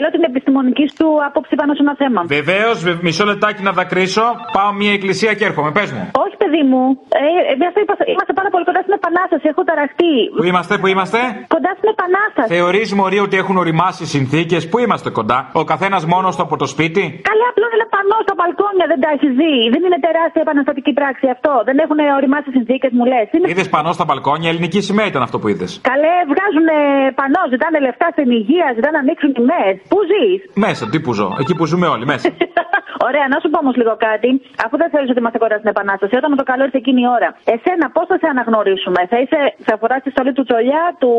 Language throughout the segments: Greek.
Θέλω την επιστημονική σου άποψη πάνω σε ένα θέμα. Βεβαίως, μισό λεπτάκι να δακρύσω. Πάω μια εκκλησία και έρχομαι. Πες μου. Όχι, παιδί μου. Ε, ε, είπα, είμαστε πάρα πολύ κοντά στην Επανάσταση. Έχω ταραχτεί. Πού είμαστε, πού είμαστε; Κοντά στην Επανάσταση. Θεωρείς, Μωρή, ότι έχουν οριμάσει οι συνθήκες; Πού είμαστε κοντά; Ο καθένας μόνος του από το σπίτι; Καλέ, απλώ είναι πανό στα μπαλκόνια, δεν τα έχεις δει. Δεν είναι τεράστια επαναστατική πράξη αυτό. Δεν έχουν οριμάσει συνθήκες, μου λες. Είναι... Είδες πανό στα μπαλκόνια, ελληνική σημαία ήταν αυτό που είδες. Καλέ, βγάζουν πανό, ζητάνε λεφτά στην υγεία, ζητάνε να ανοίξουν τιμές. Πού ζεις; Μέσα, τι που ζω. Εκεί που ζούμε όλοι, μέσα. Ωραία, να σου πω όμως λίγο κάτι. Αφού δεν θέλεις ότι είμαστε κοντά στην Επανάσταση, όταν με το καλό ήρθε εκείνη η ώρα, εσένα πώς θα σε αναγνωρίσουμε, θα, είσαι, θα φοράς τη στολή του Τσολιά, του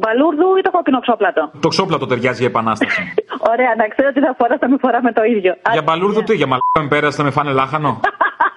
Μπαλούρδου ή το κόκκινο ξόπλατο; Το ξόπλατο ταιριάζει για Επανάσταση. Ωραία, να ξέρω ότι θα φοράς, θα με φοράμε το ίδιο. Για Μπαλούρδου τι, για μαλάκα με πέρασε, θα με φάνε λάχανο;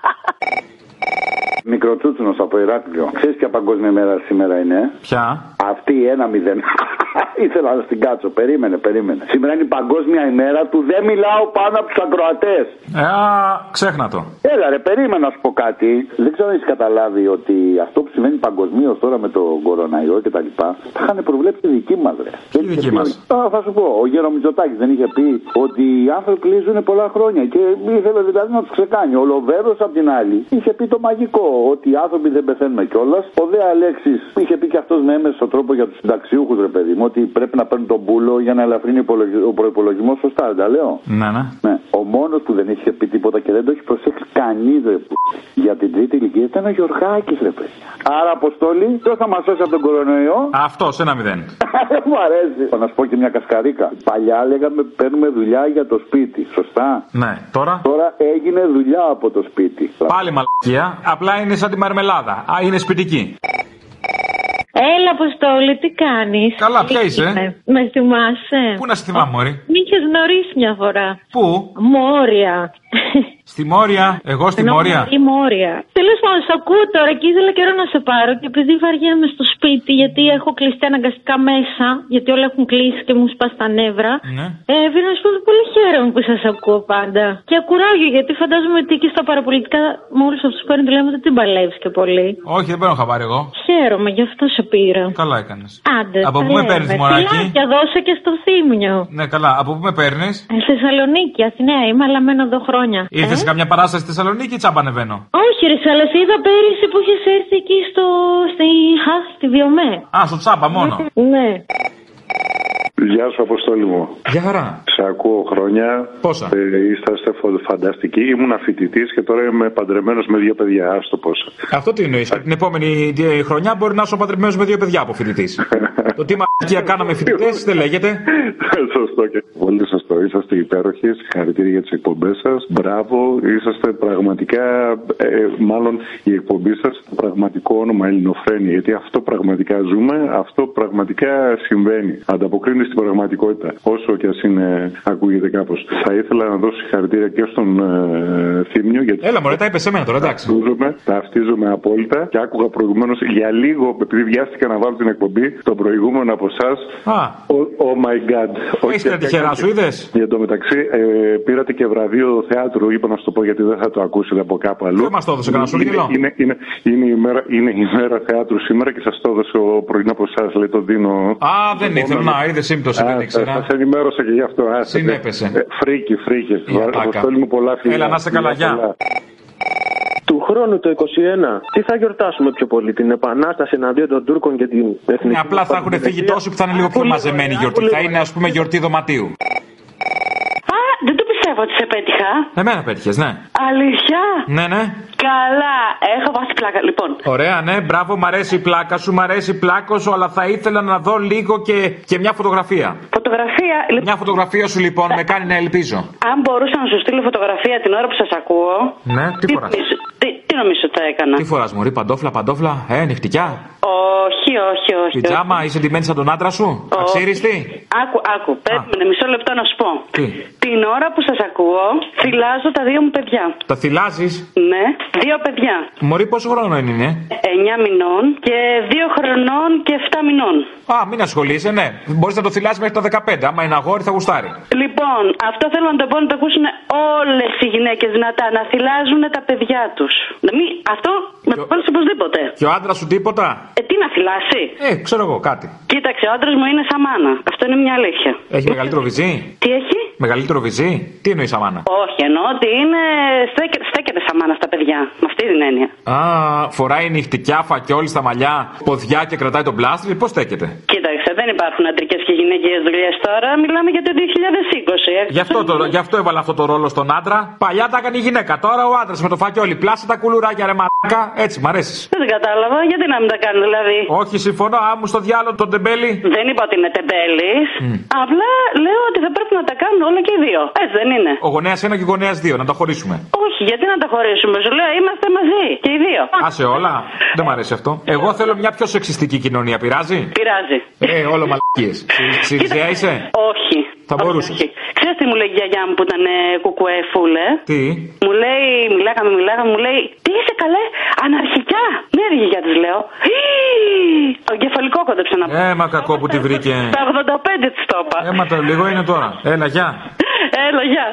Μικροτσούτσουνο από Ηράκλειο. Ξέρεις ποια παγκόσμια μέρα σήμερα είναι; Ποια; Αυτή ένα μηδέν. Ήθελα να στην κάτσω. Περίμενε, περίμενε. Σήμερα είναι η παγκόσμια ημέρα του δεν μιλάω πάνω από τους ακροατές. Ε, α, ξέχνα το. Έλα ρε, περίμενα να σου πω κάτι. Δεν ξέρω αν έχεις καταλάβει ότι αυτό που συμβαίνει παγκοσμίως τώρα με το κοροναϊό και τα λοιπά, τα είχαν προβλέψει οι δικοί μας, ρε. Τι δικοί μας; Θα σου πω, ο Γέρο Μητσοτάκης δεν είχε πει ότι οι άνθρωποι ζουν πολλά χρόνια και ήθελε δηλαδή να τους ξεκάνει. Ο Λοβέρος απ' την άλλη είχε πει το μαγικό ότι οι άνθρωποι δεν πεθαίνουμε κιόλας. Ο Δε Αλέξης είχε πει και αυτός με έμεσο τρόπο για τους συνταξιούχους, ρε παιδί μου, ότι πρέπει να παίρνουν τον πούλο για να ελαφρύνει ο προπολογισμό. Σωστά, δεν τα λέω. Ναι, ναι. ναι. Ο μόνος που δεν είχε πει τίποτα και δεν το έχει προσέξει κανείς, ρε Για την τρίτη ηλικία ήταν ο Γιωργάκης, ρε παιδιά. Άρα, Αποστόλη, ποιος θα μας σώσει από τον κορονοϊό; Αυτός, ένα μηδέν. Μου αρέσει. Θα να σου πω και μια κασκαρίκα. Παλιά λέγαμε παίρνουμε δουλειά για το σπίτι. Σωστά. Ναι, τώρα; Τώρα έγινε δουλειά από το σπίτι. Πάλι μαλακία. Απλά είναι σαν τη μαρμελάδα. Α, είναι σπιτική. Έλα, Αποστόλη, τι κάνεις; Καλά, ποια είσαι. Με θυμάσαι; Πού να σε θυμάμαι, Μωρή; Με είχες γνωρίσει μια φορά. Πού; Μόρια. Στη Μόρια, εγώ στη Μόρια. Στη Μόρια. Τέλος πάντων, σε ακούω τώρα και ήθελα καιρό να σε πάρω και επειδή βαριέμαι στο σπίτι, γιατί έχω κλειστεί αναγκαστικά μέσα, γιατί όλα έχουν κλείσει και μου σπά τα νεύρα. Ναι. Ε, θέλω να σου πω πολύ χαίρομαι που σας ακούω πάντα. Και ακουράγιο, γιατί φαντάζομαι ότι και στα παραπολιτικά με όλους αυτούς που παίρνουν τηλέφωνο δεν την παλεύεις και πολύ. Όχι, δεν παίρνω χαμπάρι εγώ. Χαίρομαι, γι' αυτό σε πήρα. Καλά έκανες. Άντε. Από πού με παίρνεις, Μωράκι; Και δώσε και στο θύμιο. Ναι, καλά. Από πού με παίρνεις; Ε, Θεσσαλονίκη, Αθηναία, είμαι, αλλά μένω εδώ χρόνια. Ήρθες σε καμιά παράσταση στη Θεσσαλονίκη ή τσάμπα ανεβαίνω. Όχι, ρε, αλλά σε είδα πέρυσι που είχες έρθει εκεί στο. στη. Χα, στη Βιομέ. Α, στο τσάμπα μόνο. ναι. Γεια σου, Αποστόλη μου. Γεια χαρά. Σε ακούω χρόνια. Πόσα; Ε, είστε φανταστικοί. Ήμουν φοιτητής και τώρα είμαι παντρεμένος με δύο παιδιά. Άστο πόσα. Αυτό τι εννοείς. Την επόμενη χρονιά μπορεί να είσαι παντρεμένος με δύο παιδιά από φοιτητής. Το τι μαγεία κάναμε φοιτητές δεν λέγεται. Σωστό και πολύ σωστό. Είσαστε υπέροχοι. Συγχαρητήρια για τις εκπομπές σας. Μπράβο. Είσαστε πραγματικά, ε, μάλλον η εκπομπή σας το πραγματικό όνομα Ελληνοφρένη. Γιατί αυτό πραγματικά ζούμε, αυτό πραγματικά συμβαίνει. Ανταποκρίνεις στην πραγματικότητα. Όσο και ας είναι, ακούγεται κάπως. Θα ήθελα να δώσω συγχαρητήρια και στον ε, Θήμιο. Γιατί Έλα, μωρέ, τα είπες σε μένα τώρα, εντάξει. Ταυτίζομαι, ταυτίζομαι απόλυτα και άκουγα προηγουμένως για λίγο, επειδή βιάστηκα να βάλω την εκπομπή, τον προηγούμενο από εσάς. Oh my god. Έχεις τα τυχερά σου, είδες; Για το μεταξύ, ε, πήρατε και βραβείο θεάτρου, είπα να σου το πω γιατί δεν θα το ακούσετε από κάπου αλλού. Δεν μας το έδωσε κανένα σου, είναι, είναι, είναι, είναι, η μέρα, είναι η μέρα θεάτρου σήμερα και σας το έδωσε ο πρωί από εσάς, λέει το δίνω. Α, δεν ήθελα, να, είδες σύμπτωση, δεν ήξερα. Σας ενημέρωσα και γι' αυτό. Συνέπεσε. Ε, φρίκη, φρίκη. Αποστόλη μου πολλά φιλιά. Έλα, να 'σαι καλά, γεια. Του χρόνου το 21, τι θα γιορτάσουμε πιο πολύ, την Επανάσταση εναντίον των Τούρκων και την Εθνική. Ναι, απλά θα έχουν φύγει τόσοι που θα είναι λίγο πιο μαζεμένη γιορτή. Θα είναι, ας πούμε, γιορτή δωματίου. Α, δεν το πιστεύω ότι σε πέτυχα. Εμένα πέτυχες, ναι. Αλήθεια; Ναι, ναι. Καλά, έχω βάσει πλάκα. Λοιπόν. Ωραία, ναι, μπράβο, μ' αρέσει η πλάκα σου, μ' αρέσει η πλάκα σου, αλλά θα ήθελα να δω λίγο και, και μια φωτογραφία. Φωτογραφία. Μια φωτογραφία σου λοιπόν με κάνει να ελπίζω. Αν μπορούσα να σου στείλω φωτογραφία την ώρα που σας ακούω. Ναι, τι φοράς; Τι, Τι νομίζω ότι θα έκανα; Τι φοράς, Μωρή, παντόφλα, παντόφλα, ε, νυχτικιά. Όχι, όχι, όχι. Πιτζάμα, είσαι ντυμένη σαν τον άντρα σου; Αξίριστη; Άκου, άκου, περίμενε μισό λεπτό να σου πω. Τι; Την ώρα που σας ακούω, θυλάζω τα δύο μου παιδιά. Τα θυλάζεις; Ναι, δύο παιδιά. Μωρή, πόσο χρόνο είναι. 9 μηνών και 2 χρονών και 7 μηνών. Α, μην ασχολείσαι, ναι. Μπορείς να το θυλάσει μέχρι τα 15. Άμα είναι αγόρι, θα γουστάρει. Λοιπόν, αυτό θέλω να το πω να το ακούσουν όλες οι γυναίκες δυνατά. Να θυλάζουν τα παιδιά τους. Να μην... Αυτό με το πάρει οπωσδήποτε. Και ο άντρας σου τίποτα; Ε, τι να θυλάσει; Ε, ξέρω εγώ κάτι. Κοίταξε, ο άντρας μου είναι σαν μάνα. Αυτό είναι μια αλήθεια. Έχει μεγαλύτερο βυζί; Τι έχει; Μεγαλύτερο βυζί; Τι εννοείς αμάνα. Όχι, εννοώ ότι είναι. Στέκεται, στέκεται σαν μάνα στα παιδιά. Με αυτή την έννοια. Α, φοράει νυχτικιά φακιόλι στα μαλλιά, ποδιά και κρατάει τον πλάστρι. Πώς στέκεται; Κοίταξε, δεν υπάρχουν αντρικές και γυναικείε δουλειές τώρα. Μιλάμε για το 2020. Γι' αυτό, το, γι' αυτό έβαλα αυτό το ρόλο στον άντρα. Παλιά τα έκανε η γυναίκα. Τώρα ο άντρας με το φακιόλι. Πλάσε τα κουλουράκια ρε μαλάκα. Έτσι, μ' αρέσει. Δεν κατάλαβα, γιατί να μην τα κάνεις δηλαδή; Όχι, συμφωνώ. Άμου στο διάλογο τον τεμπέλη. Δεν είπα ότι είναι τεμπέλης. Απλά λέω ότι θα πρέπει να τα κάνουν όλα και οι δύο. Έτσι δεν είναι. Ο γονέας ένα και ο γονέας δύο, να τα χωρίσουμε. Όχι, γιατί να τα χωρίσουμε. Σου λέω είμαστε μαζί και οι δύο. Άσε όλα. Δεν μ' αρέσει αυτό. Εγώ θέλω μια πιο σεξιστική κοινωνία. Πειράζει; Πειράζει. Ε, όλο μαλακίες. Συριζέα είσαι; Όχι. Θα μπορούσες. Ξέρεις τι μου λέει η γιαγιά μου που ήταν ε, κουκουέ φούλε. Τι; Μου λέει, μιλάγαμε, μιλάγαμε, μου λέει, τι είσαι καλέ, αναρχικά. Ναι, ρε γιαγιά της λέω. «Ι, Το κεφαλικό κόντεψε να πω. Ε, μα κακό που τη βρήκε. Τα 85 της το είπα. Ε, μα το λίγο είναι τώρα. Έλα, γεια. Έλα, γεια.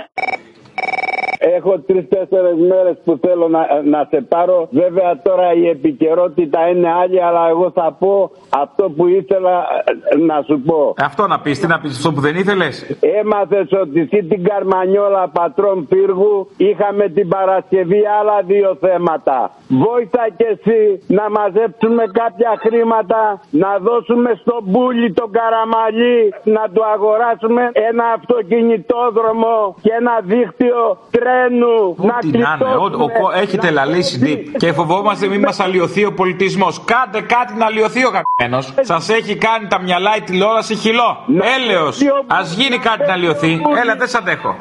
Έχω τρει-τέσσερι μέρες που θέλω να, να σε πάρω. Βέβαια τώρα η επικαιρότητα είναι άλλη, αλλά εγώ θα πω αυτό που ήθελα ε, να σου πω. Αυτό να πεις, τι να πεις, αυτό που δεν ήθελες; Έμαθες ότι εσύ την Καρμανιόλα πατρών πύργου είχαμε την Παρασκευή άλλα δύο θέματα. Βόηθα και εσύ να μαζέψουμε κάποια χρήματα, να δώσουμε στον Μπούλι τον Καραμαλή, να του αγοράσουμε ένα αυτοκινητόδρομο και ένα δίκτυο τρένου. Να Τι να είναι, ο, ο, ο- έχετε λαλήσει τι. Και φοβόμαστε μην μας αλλοιωθεί ο πολιτισμός. Κάντε κάτι να αλλοιωθεί ο καμένο. Σας έχει κάνει τα μυαλά η τηλεόραση χυλό. Έλεος. Α γίνει κάτι να αλλοιωθεί. Έλα, δεν σ' αντέχω.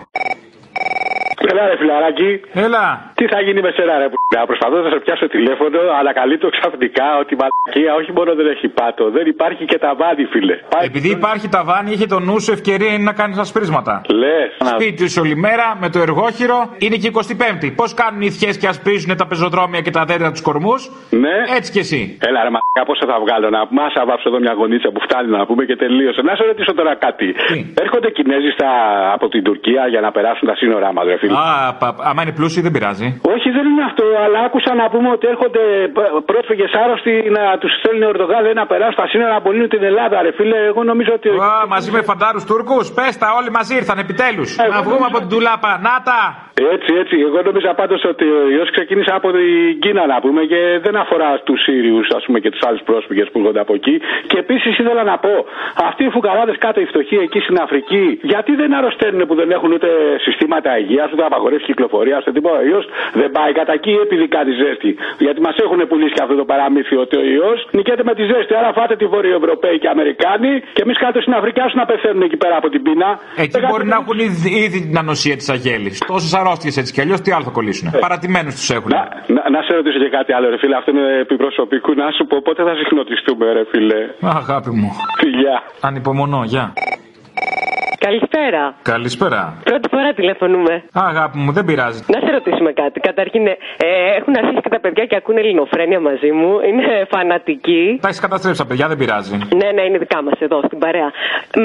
Έλα ρε φιλαράκι. Έλα. Τι θα γίνει με σένα ρε πουλά. Προσπαθώ να σε πιάσω τηλέφωνο, αλλά καλύπτω ξαφνικά ότι η μαλακία όχι μόνο δεν έχει πάτο, δεν υπάρχει και ταβάνι, φίλε. Επειδή υπάρχει ταβάνι, είχε το νου σου ευκαιρία είναι να κάνεις ασπρίσματα. Λες. Σπίτι σου όλη μέρα με το εργόχειρο είναι και 25η. Πώς κάνουν οι θιέ και ασπρίζουν τα πεζοδρόμια και τα δέντρα τους κορμούς; Ναι. Έτσι κι εσύ. Έλα ρε μαλακά, πόσο θα βγάλω; Να πούμε. Άσα βάψω εδώ μια γονίτσα που φτάνει να πούμε και τελείωσε. Να σε ρωτήσω τώρα κάτι. Έρχονται Κινέζοι στα... από την Τουρκία για να περάσουν τα σύνορά μας, ρε φίλε. Α, πα, άμα είναι πλούσιοι δεν πειράζει. Όχι, δεν είναι αυτό, αλλά άκουσα να πούμε ότι έρχονται πρόσφυγες άρρωστοι να τους στέλνουν οι Ορδογάλοι να περάσουν τα σύνορα να απολύνουν την Ελλάδα, ρε φίλε. Εγώ νομίζω ότι. Α, μαζί με φαντάρους Τούρκους, πες τα, όλοι μαζί ήρθαν επιτέλους. να βγούμε από την τουλάπα. Να τα! Έτσι, έτσι. Εγώ νόμιζα πάντως ότι ο ιός ξεκίνησε από την Κίνα να πούμε και δεν αφορά τους Σύριους ας πούμε και τους άλλους πρόσφυγες που έρχονται από εκεί. Και επίσης ήθελα να πω, αυτοί οι φουκαράδες κάτω οι φτωχοί εκεί στην Αφρική, γιατί δεν αρρωσταίνουν που δεν έχουν ούτε συστήματα υγείας, ούτε απαγορεύσει κυκλοφορία, ούτε τίποτα. Ο ιός δεν πάει κατά εκεί επειδή κάτι ζέστη. Γιατί μας έχουν πουλήσει και αυτό το παραμύθι ότι ο ιός νικέται με τη ζέστη. Άρα φάτε τη Βορειοευρωπαίοι και Αμερικάνοι και εμείς κάτω στην Αφρική άσου να πεθαίνουν εκεί πέρα από την πείνα. Εκεί μπορεί να έχουν ήδη, ήδη την ανοσία της Αγέλης. Τόσες αρρώστιες έτσι κι αλλιώς τι άλλο θα κολλήσουν. Παρατημένους τους έχουν. Να, να, να σε ρωτήσω και κάτι άλλο, ρε φίλε. Αυτό είναι επιπροσωπικού. Να σου πω πότε θα συχνοτιστούμε, ρε φίλε; Αγάπη μου. Φιλιά. Ανυπομονώ, γεια. Καλησπέρα. Καλησπέρα. Πρώτη φορά τηλεφωνούμε. Αγάπη μου, δεν πειράζει. Να σε ρωτήσουμε κάτι. Καταρχήν, ε, έχουν αρχίσει και τα παιδιά και ακούνε ελληνοφρένια μαζί μου. Είναι φανατικοί. Τα έχεις καταστρέψει τα παιδιά, δεν πειράζει. Ναι, ναι, είναι δικά μας εδώ στην παρέα.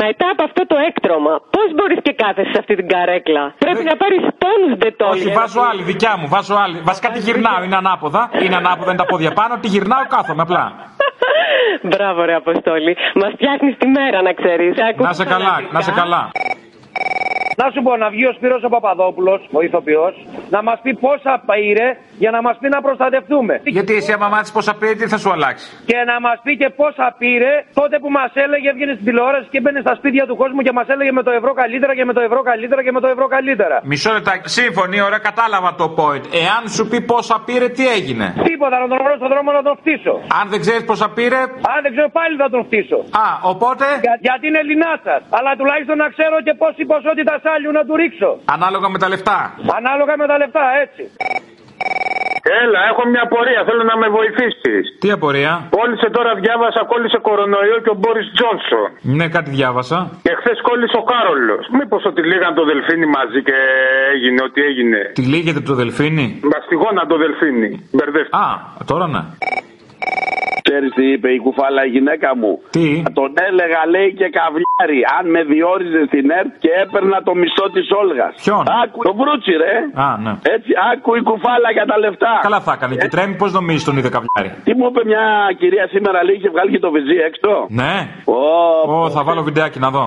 Μετά από αυτό το έκτρωμα, πώς μπορείς και κάθεσαι σε αυτή την καρέκλα; Πρέπει να πάρεις τόνους ντετόλια. Όχι, βάζω άλλη, δικιά μου, βάζω άλλη. Βασικά τη γυρνάω, είναι ανάποδα. Είναι ανάποδα, είναι τα πόδια πάνω, τη γυρνάω, κάθομαι απλά. Μπράβο, ρε Αποστόλη. Μας φτιάχνεις τη μέρα, να ξέρεις. Να σε καλά, να σε καλά. Να σου πω να βγει ο Σπύρος ο Παπαδόπουλος, ο ηθοποιός, να μας πει πόσα πήρε για να μας πει να προστατευτούμε. Γιατί εσύ άμα μάθεις πόσα πήρε, τι θα σου αλλάξει; Και να μας πει και πόσα πήρε τότε που μας έλεγε, έβγαινε στην τηλεόραση και μπαίνει στα σπίτια του κόσμου και μας έλεγε με το ευρώ καλύτερα και με το ευρώ καλύτερα και με το ευρώ καλύτερα. Μισό λεπτάκι, σύμφωνοι, ωραία, κατάλαβα το point. Εάν σου πει πόσα πήρε, τι έγινε; Τίποτα, να τον βρω στον δρόμο να τον φτύσω. Αν δεν ξέρεις πόσα πήρε; Αν δεν ξέρω πάλι θα τον φτύσω. Α, οπότε; Για, γιατί είναι Ελληνάτσα. Αλλά τουλάχιστον να ξέρω και πόση ποσότητα σάλιου να του ρίξω. Ανάλογα με τα λεφτά. Ανάλογα με τα λεφτά, έτσι. Έλα, έχω μια απορία, θέλω να με βοηθήσεις. Τι απορία; Κόλλησε τώρα, διάβασα, κόλλησε κορονοϊό και ο Μπόρις Τζόνσον. Ναι, κάτι διάβασα. Και χθες κόλλησε ο Κάρολος. Μήπως ότι λίγαν το δελφίνι μαζί και έγινε ό,τι έγινε. Τι λύγεται το δελφίνι; Μαστιγώνα το δελφίνι. Μπερδεύτηκα. Α, τώρα ναι. Ξέρει τι είπε η κουφάλα η γυναίκα μου. Τι; Θα Τον έλεγα λέει και καβλιάρι. Αν με διόριζε στην ΕΡΤ και έπαιρνα το μισθό της Όλγας. Ποιον; Άκου, το βρούτσι ρε. Α, ναι. Έτσι, άκου η κουφάλα για τα λεφτά. Καλά θα έκανε. Και τρέμει, πώς νομίζεις τον είδε καβλιάρι; Τι μου είπε μια κυρία σήμερα λέει είχε βγάλει και το βυζί έξω; Ναι. Ω, Ω, θα βάλω βιντεάκι να δω.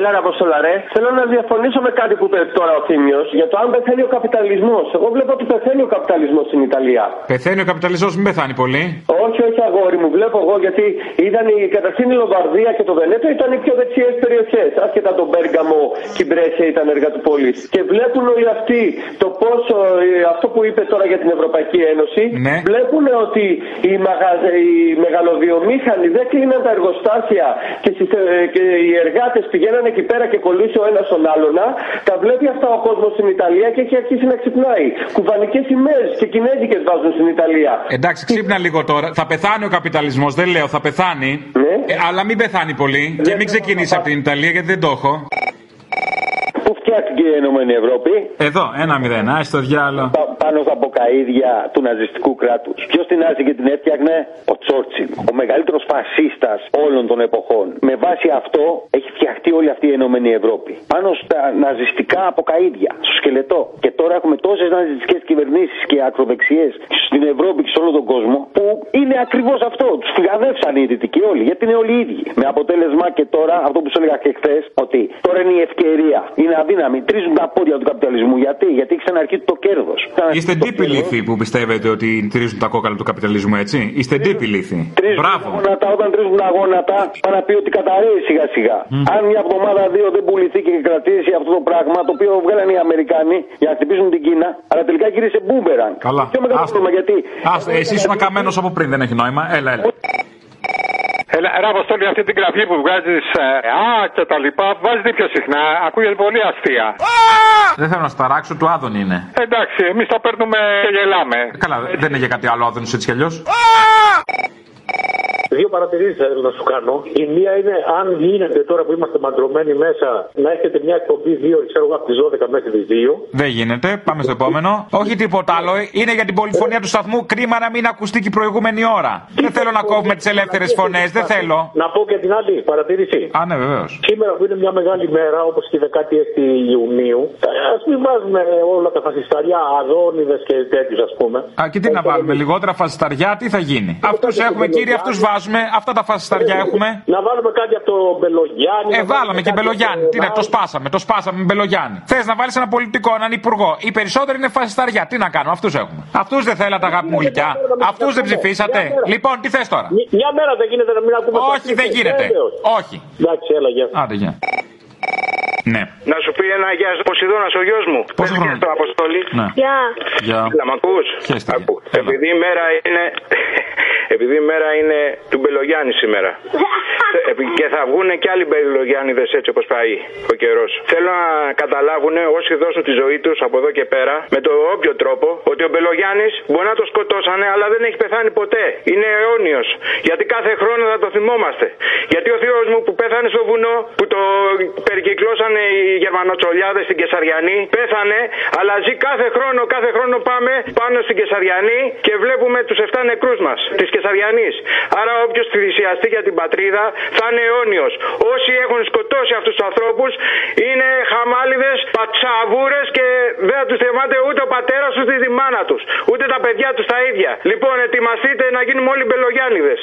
Έλα, ρε Αποστολά, ρε. Θέλω να διαφωνήσω με κάτι που είπε τώρα ο Θήμιος για το αν πεθαίνει ο καπιταλισμός. Εγώ βλέπω ότι πεθαίνει ο καπιταλισμός στην Ιταλία. Πεθαίνει ο καπιταλισμός, μην πεθάνει πολύ. Όχι, όχι, αγόρι μου, βλέπω εγώ γιατί ήταν η, καταρχήν η Λομβαρδία και το Βενέτο ήταν οι πιο δεξιές περιοχές. Άσχετα τον Μπέργαμο και η Μπρέσια ήταν έργα του πόλης. Και βλέπουν όλοι αυτοί το πόσο, ε, αυτό που είπε τώρα για την Ευρωπαϊκή Ένωση, Ναι. βλέπουν ότι οι, μαγα... οι μεγαλοβιομήχανοι δεν κλείναν τα εργοστάσια και, συστε... και οι εργάτες πηγαίναν εκεί πέρα και κολλήσει ο ένας τον άλλον. Τα βλέπει αυτά ο κόσμος στην Ιταλία και έχει αρχίσει να ξυπνάει. Κουβανικές σημαίες και κινέζικες βάζουν στην Ιταλία. Εντάξει, ξύπνα λίγο τώρα. Θα πεθάνει ο καπιταλισμός, δεν λέω, θα πεθάνει. Ε, αλλά μην πεθάνει πολύ. Και μην ξεκινήσει από την Ιταλία γιατί δεν το έχω. Πού φτιάχτηκε η Ενωμένη Ευρώπη; Εδώ, ένα μηδέν. Α το διάλογο. Πα- πάνω στα μποκαίδια του ναζιστικού κράτους. Ποιος την άρχισε και την έφτιαχνε, ο Τσόρτσιλ. Ο μεγαλύτερος φασίστας όλων των εποχών. Με βάση αυτό έχει φτιαχτεί όλη αυτή η Ενωμένη Ευρώπη. Πάνω στα ναζιστικά αποκαίδια, στο σκελετό. Και τώρα έχουμε τόσες ναζιστικές κυβερνήσεις και ακροδεξιές στην Ευρώπη και σε όλο τον κόσμο που είναι ακριβώς αυτό. Τους φυγαδεύσαν οι δυτικοί όλοι, γιατί είναι όλοι οι ίδιοι. Με αποτέλεσμα και τώρα αυτό που σου έλεγα και χθες, ότι τώρα είναι η ευκαιρία. Είναι αδύναμη. Τρίζουν τα πόδια του καπιταλισμού. Γιατί, γιατί έχει ξαναρχίσει το κέρδος. Είστε ντύποι λύθοι που πιστεύετε ότι τρίζουν τα κόκαλα του καπιταλισμού, έτσι; Είστε ντιπ ηλίθιοι. Μπράβο. Τα γόνατα, όταν τρίζουν τα γόνατα, πάει να πει ότι καταρρέει σιγά σιγά. Αν μια εβδομάδα δύο δεν πουληθεί και κρατήσει αυτό το πράγμα το οποίο βγάλανε οι Αμερικάνοι για να χτυπήσουν την Κίνα, αλλά τελικά γύρισε μπούμερανγκ. Καλά. Πιο μεγάλο πρόβλημα γιατί. Άσε, εσύ ήσουν καμένος από πριν, δεν έχει νόημα. Έλα, έλα. Έλα, ρε Αποστόλη, αυτή την γραφή που βγάζεις Α και τα λοιπά, βάζεις πιο συχνά. Ακούγεται πολύ αστεία. Δεν θέλω να σταράξω, του Άδων είναι. Εντάξει, εμείς τα παίρνουμε και γελάμε. Καλά, δεν είναι για κάτι άλλο Άδωνος έτσι κι αλλιώς. Δύο παρατηρήσεις θέλω να σου κάνω. Η μία είναι αν γίνεται τώρα που είμαστε μαντρωμένοι μέσα να έχετε μια εκπομπή δύο, ξέρω εγώ, από τις 12 μέχρι τις 2. Δεν γίνεται, πάμε στο επόμενο. Όχι τίποτα άλλο, είναι για την πολυφωνία του σταθμού. Κρίμα να μην ακουστεί και η προηγούμενη ώρα. Δεν θέλω να κόβουμε τις ελεύθερες φωνές, δεν θέλω. Να πω και την άλλη παρατήρηση. Α, ναι, βεβαίως. Σήμερα που είναι μια μεγάλη μέρα, όπως και η 16η Ιουνίου, ας μην βάζουμε όλα τα φασισταριά, αδόνιδες και τέτοιους, ας πούμε. Α, και τι να βάλουμε, λιγότερα φασισταριά, τι θα γίνει; Αυτούς έχουμε, κύριε, αυτούς βάζουμε, αυτά τα φασισταριά έχουμε. Να βάλουμε κάτι από το Μπελογιάννη. Ε, βάλαμε και Μπελογιάννη. Τι να, το σπάσαμε, το σπάσαμε με Μπελογιάννη. Θες να βάλεις ένα πολιτικό, έναν υπουργό. Οι περισσότεροι είναι φασισταριά. Τι να κάνουμε, αυτούς έχουμε. Αυτούς δεν θέλατε, αγάπη μου γλυκιά. Αυτούς δεν ψηφίσατε. Λοιπόν, τι θες τώρα; Μια μέρα δεν γίνεται να μην ακούμε Όχι, δεν γίνεται. Όχι. Εντάξει, έλα, γεια. Άντε, γεια. Ναι. Να σου πει ένα γεια σου Ποσειδώνας ο γιος μου. Πόσο χρόνο; Το Αποστολή. Ναι. Γεια. Γεια. Έλα, μ' ακούς; Χαίρεστε. Ακού. Επειδή η μέρα είναι. Επειδή η μέρα είναι του Μπελογιάννη σήμερα. Επι- και θα βγουν και άλλοι Μπελογιάννηδες έτσι όπως πάει ο καιρός. Θέλω να καταλάβουν όσοι δώσουν τη ζωή τους από εδώ και πέρα με το όποιο τρόπο ότι ο Μπελογιάννης μπορεί να το σκοτώσανε αλλά δεν έχει πεθάνει ποτέ. Είναι αιώνιος. Γιατί κάθε χρόνο θα το θυμόμαστε. Γιατί ο θείος μου που πέθανε στο βουνό που το περικυκλώσανε οι Γερμανοτσολιάδες στην Κεσαριανή πέθανε αλλά ζει κάθε χρόνο, κάθε χρόνο πάμε πάνω στην Κεσαριανή και βλέπουμε τους 7 νεκρούς μας της Κεσαριανής. Άρα όποιος θυσιαστεί για την πατρίδα θα είναι αιώνιος. Όσοι έχουν σκοτώσει αυτούς τους ανθρώπους είναι χαμάλιδες, πατσαβούρες και δεν θα τους θυμάται ούτε ο πατέρας τους ούτε τη μάνα τους. Ούτε τα παιδιά τους τα ίδια. Λοιπόν, ετοιμαστείτε να γίνουμε όλοι μπελογιάνιδε.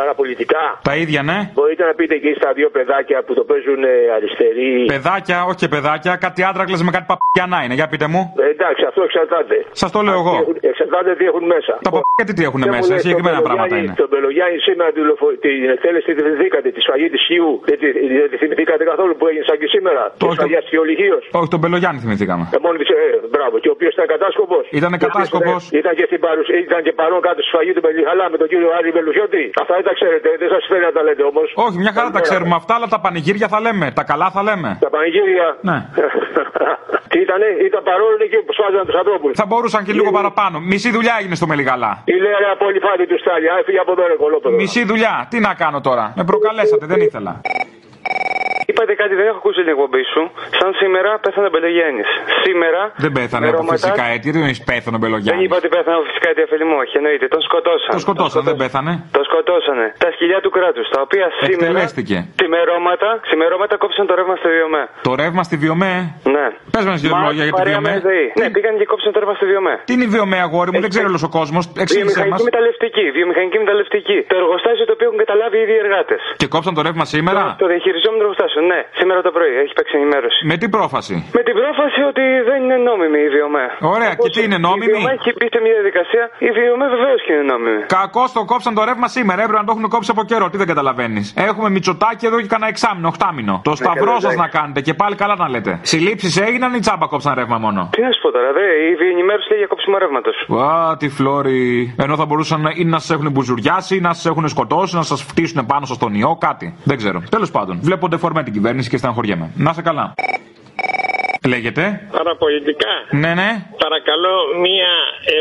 Παραπολιτικά. Τα ίδια, ναι. Μπορείτε να πείτε εκεί στα δύο παιδάκια που το παίζουν ε, αριστεροί. Παιδάκια, όχι και παιδάκια, κάτι άντρακλες με κάτι παπιανά είναι. Για πείτε μου. Ε, εντάξει, αυτό εξαρτάται. Σας το λέω εγώ. Έχουν- Εξαρτάται τι έχουν μέσα. Τα παπιά τι έχουν Δεν μου μέσα, λες, συγκεκριμένα τον πράγματα Μπελογιάννη- είναι. Τον Μπελογιάννη σήμερα τη λοφο- την εκτέλεση τη θυμηθήκατε, τη σφαγή της Χιού. Δεν τη δεν τη θυμηθήκατε καθόλου που έγινε σαν και σήμερα. Της Όχι, σφαγιάς της Ολυχίω. Όχι, τον Μπελογιάννη θυμηθήκαμε. Ε, μόνο της, ε, μπράβο. Και ο οποίος ήταν κατάσκοπος. Ήτανε κατάσκοπος. Ήταν και, στην παρουσία, ήταν και παρόν κάτω στη σφαγή του Μπελιχαλά με τον κύριο Άρη Μπελουχιώτη. Αυτά δεν τα ξέρετε, δεν σας φέρει να τα λέτε όμως. Όχι, μια χαρά τα ξέρουμε αυτά, αλλά τα πανηγύρια θα λέμε. Τα καλά θα λέμε. Τα πανηγύρια. Ναι. Τι ήτανε, ήταν παρόλο εκεί που σπάζαν τους ανθρώπους. Θα μπορούσαν και λίγο παραπάνω. Μισή δουλειά έγινε στο Μελιγαλά. Τι λέει ρε πολύ φάτη τους Στάλια, έφυγε από εδώ ρε κολόπεδο. Μισή δουλειά. Τι να κάνω τώρα. Με προκαλέσατε, δεν ήθελα. Είπατε κάτι, δεν έχω ακούσει την εκπομπή σου. Σαν σήμερα πέθανε ο Μπελογιάννης. Σήμερα. Δεν πέθανε με από ρώματα- φυσικά αίτια, δεν έχεις πέθανε ο Δεν Μπελογιάννη. είπα ότι πέθανε από φυσικά αίτια, φίλοι μου, όχι, εννοείται. Τον σκοτώσανε. Το σκοτώσαν, δεν πέθανε. Το σκοτώσανε. Τα σκυλιά του κράτους, τα οποία σήμερα. Εκτελέστηκε. Ξημερώματα, ξημερώματα κόψαν το ρεύμα στη Βιομέ. Το ρεύμα στη Βιομέ; Ναι. Πες μας δύο Μα, λόγια για τη παρέα Βιομέ. με ΔΕΗ. Ναι, πήγαν και κόψαν το ρεύμα στη Βιομέ. Τι είναι η Βιομέ, αγόρι μου, δεν ξέρει όλος ο κόσμος. Εξήγησε μας. Βιομηχανική μεταλλευτική, βιομηχανική μεταλλευτική. Το εργοστάσιο το οποίο έχουν καταλάβει ήδη οι εργάτες. Και κόψαν το ρεύμα σήμερα; Το διαχειριζόμενο εργοστάσιο, ναι, σήμερα το πρωί έχει παίξει ενημέρωση. Με τι πρόφαση; Με την πρόφαση ότι δεν είναι νόμιμη η βιομέ. Ωραία, και τι είναι Η νόμιμη; βιομέ έχει μπει σε μια διαδικασία. Η βιομέ βεβαίως και είναι νόμιμη. Κακό το κόψαν το ρεύμα σήμερα. Έπρεπε να το έχουν κόψει από καιρό. Τι δεν καταλαβαίνεις. Έχουμε μυτσοτάκι εδώ και κανένα εξάμεινο, οχτάμινο. Το σταυρό σας εντάξει. να κάνετε και πάλι καλά να λέτε. Συλλήψεις έγιναν ή τσάμπα κόψαν ρεύμα μόνο; Τι να σου πω τώρα, δε, η ενημέρωση λέει για κόψιμο ρεύματος. Α, τι φλόρι. Ενώ θα μπορούσαν να- ή να σας έχουν μπουζουριάσει, ή να σας έχουν σκοτώσει, να σας φτύσουν πάνω σας τον ιό, κάτι. Δεν ξέρω. Τέλος πάντων, βλέπω ντεφορμέ την κυβέρνηση και στεναχωριέμαι. Να είσαι καλά. Λέγεται. Παραπολιτικά. Ναι, ναι. Παρακαλώ μία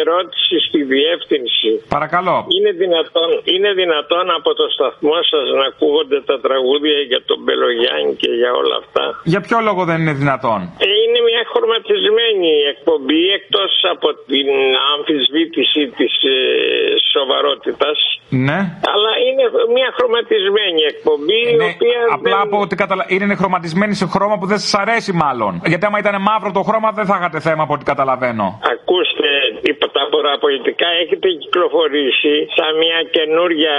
ερώτηση στη διεύθυνση. Παρακαλώ. Είναι δυνατόν, είναι δυνατόν από το σταθμό σας να ακούγονται τα τραγούδια για τον Μπελογιάννη και για όλα αυτά; Για ποιο λόγο δεν είναι δυνατόν; Ε, Είναι μια χρωματισμένη εκπομπή εκτός από την αμφισβήτηση της ε, σοβαρότητας. Ναι. Αλλά είναι μια χρωματισμένη εκπομπή η Ναι, οποία απλά από ό,τι καταλα... είναι χρωματισμένη σε χρώμα που δεν σας αρέσει, μάλλον. Γιατί άμα ήταν μαύρο το χρώμα, δεν θα είχατε θέμα από ό,τι καταλαβαίνω. Ακούστε, είπα τα παραπολιτικά έχετε κυκλοφορήσει σαν μια καινούρια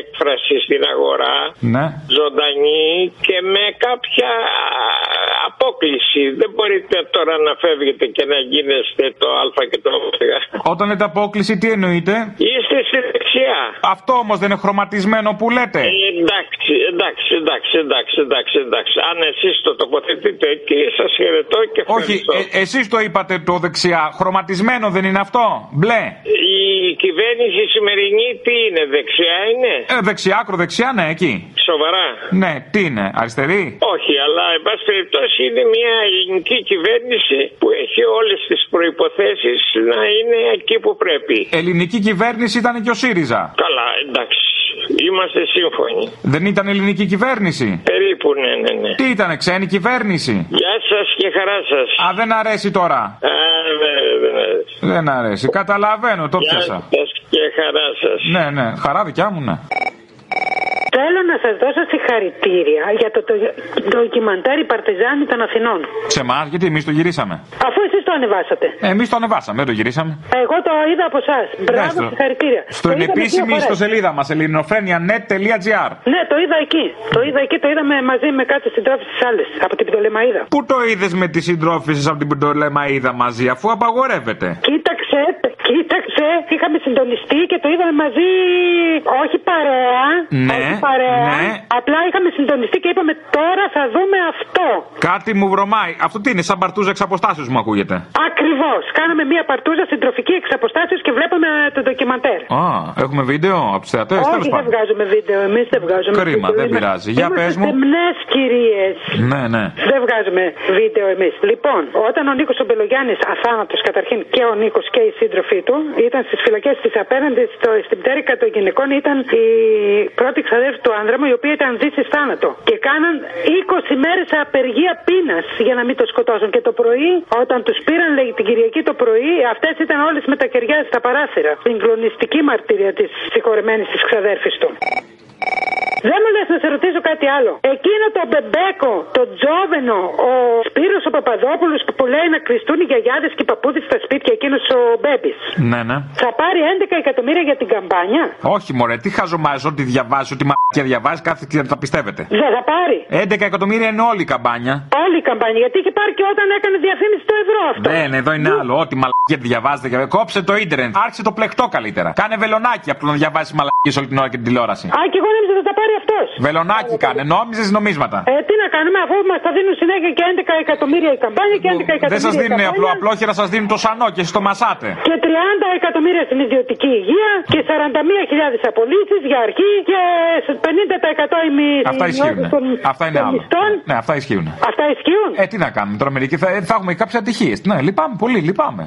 έκφραση στην αγορά, Ναι. ζωντανή και με κάποια απόκληση. Δεν μπορείτε τώρα να φεύγετε και να γίνεστε το α και το ω. Όταν λέτε απόκληση, τι εννοείτε; Είστε στη δεξιά. Αυτό όμως δεν είναι χρωματισμένο που λέτε. Ε, εντάξει, εντάξει, εντάξει, εντάξει, εντάξει, εντάξει. Αν εσείς το τοποθετείτε εκεί, σας χαιρετώ και Όχι, ευχαριστώ. ε, εσείς το είπατε το δεξιά. Χρωματισμένο δεν είναι αυτό; Μπλε. Η κυβέρνηση σημερινή τι είναι, δεξιά είναι; Ε, δεξιά, ακροδεξιά, ναι, εκεί. Σοβαρά. Ναι, τι είναι, αριστερή; Όχι, αλλά εν πάση περιπτώσει είναι μια ελληνική κυβέρνηση που έχει όλες τις προϋποθέσεις να είναι εκεί που πρέπει. Ελληνική κυβέρνηση ήταν και ο ΣΥΡΙΖΑ. Καλά, εντάξει. Είμαστε σύμφωνοι. Δεν ήταν ελληνική κυβέρνηση; Περίπου, ναι, ναι, ναι. Τι ήταν, ξένη κυβέρνηση; Γεια σας και χαρά σας. Α, δεν αρέσει τώρα; Α, βέβαια, δεν αρέσει. Δεν αρέσει. Καταλαβαίνω, το Γεια πιάσα. σας και χαρά σας. Ναι, ναι, χαρά δικιά μου, ναι. Θέλω να σας δώσω συγχαρητήρια για το, το ντοκιμαντέρ «Η Παρτιζάνη των Αθηνών. Σε εμά, γιατί εμείς το γυρίσαμε. Αφού εσείς το ανεβάσατε. Εμείς το ανεβάσαμε, δεν το γυρίσαμε. Εγώ το είδα από εσάς. Μπράβο, στο- συγχαρητήρια. Στην Το είδαμε δύο επίσημη φορές. ιστοσελίδα μας, ελληνοφρένια.net.gr. Ναι, το είδα εκεί. Το είδα εκεί, το είδαμε μαζί με κάτι συντρόφιε της άλλης, από την Πτολεμαίδα. Πού το είδες με τις συντρόφισε από την Πτολεμαίδα μαζί, αφού απαγορεύεται; Κοίταξε, κοίταξε, είχαμε συντονιστεί και το είδαμε μαζί, όχι παρέα. Ναι, όχι παρέα. ναι. Απλά είχαμε συντονιστεί και είπαμε τώρα θα δούμε αυτό. Κάτι μου βρωμάει. Αυτό τι είναι, σαν παρτούζα εξ αποστάσεως μου ακούγεται. Ακριβώς. Κάναμε μία παρτούζα συντροφική εξ αποστάσεως και βλέπαμε το ντοκιμαντέρ. Α, έχουμε βίντεο από τους θεατές, τέλος Όχι, δεν πάντων. βγάζουμε βίντεο. Εμείς δεν βγάζουμε Κρίμα, βίντεο. δεν Είμαστε- πειράζει. Για είμαστε πες μου. στεμνές κυρίες. Ναι, ναι. Δεν βγάζουμε βίντεο εμείς. Λοιπόν, όταν ο Νίκος Ομπελογιάννης, αθάνατος καταρχήν και ο Νίκος και οι σύντροφοί του, ήταν στις φυλακές της απέναντι στο, στην πτέρυγα των γυναικών, ήταν η πρώτη ξαδέρφη του άνδρα μου, η οποία ήταν δύση θάνατο. Και κάναν 20 μέρες απεργία πείνας για να μην το σκοτώσουν. Και το πρωί, όταν τους πήραν λέει, την Κυριακή το πρωί, αυτές ήταν όλες με τα κεριά στα παράθυρα. Συγκλονιστική μαρτυρία της συγχωρεμένης της ξαδέρφης του. Δεν μου λες να σε ρωτήσω κάτι άλλο. Εκείνο το μπεμπέκο, το τζόβενο, ο Σπύρος ο Παπαδόπουλος που που λέει να κρυστούν οι γιαγιάδες και οι παππούδες στα σπίτια, εκείνος ο Μπέμπης. Ναι, ναι. Θα πάρει 11 εκατομμύρια για την καμπάνια; Όχι, μωρέ, τι χαζομάζεις, ό,τι διαβάζεις, ό,τι μαλακία διαβάζεις, κάθε και τα πιστεύετε. Δεν θα πάρει. 11 εκατομμύρια είναι όλη η καμπάνια. Όλη η καμπάνια. Γιατί είχε πάρει και όταν έκανε διαφήμιση το ευρώ αυτό. Δεν, εδώ είναι άλλο. Ό,τι μαλακία διαβάζετε. και- Κόψε το ίντερνετ. Άρχισε το πλεκτό καλύτερα. Κάνε βελονάκι από το να διαβάσεις μαλακίες όλη την ώρα και την τηλεόραση. Α, και εγώ νόμιζα θα τα πάρει αυτός. Βελονάκι κάνε, νόμιζες νομίσματα. Ε, τι να κάνουμε αφού μας τα δίνουν συνέχεια και 11 εκατομμύρια η καμπάνια και 11 εκατομμύρια. Δεν σας η δίνουν καμπάνια. απλό απλόχερα, σας δίνουν το σανό και εσεί το μασάτε. Και 30 εκατομμύρια στην ιδιωτική υγεία και 41.000 απολύσεις για αρχή και 50% η μη. Αυτά η ισχύουν. μειώση των- Αυτά είναι των άλλο. μισθών. Ναι, αυτά ισχύουν. Αυτά ισχύουν. Ε, τι να κάνουμε τώρα μερικοί. Θα, θα έχουμε κάποιες ατυχίε. Ναι, λυπάμαι πολύ, λυπάμαι.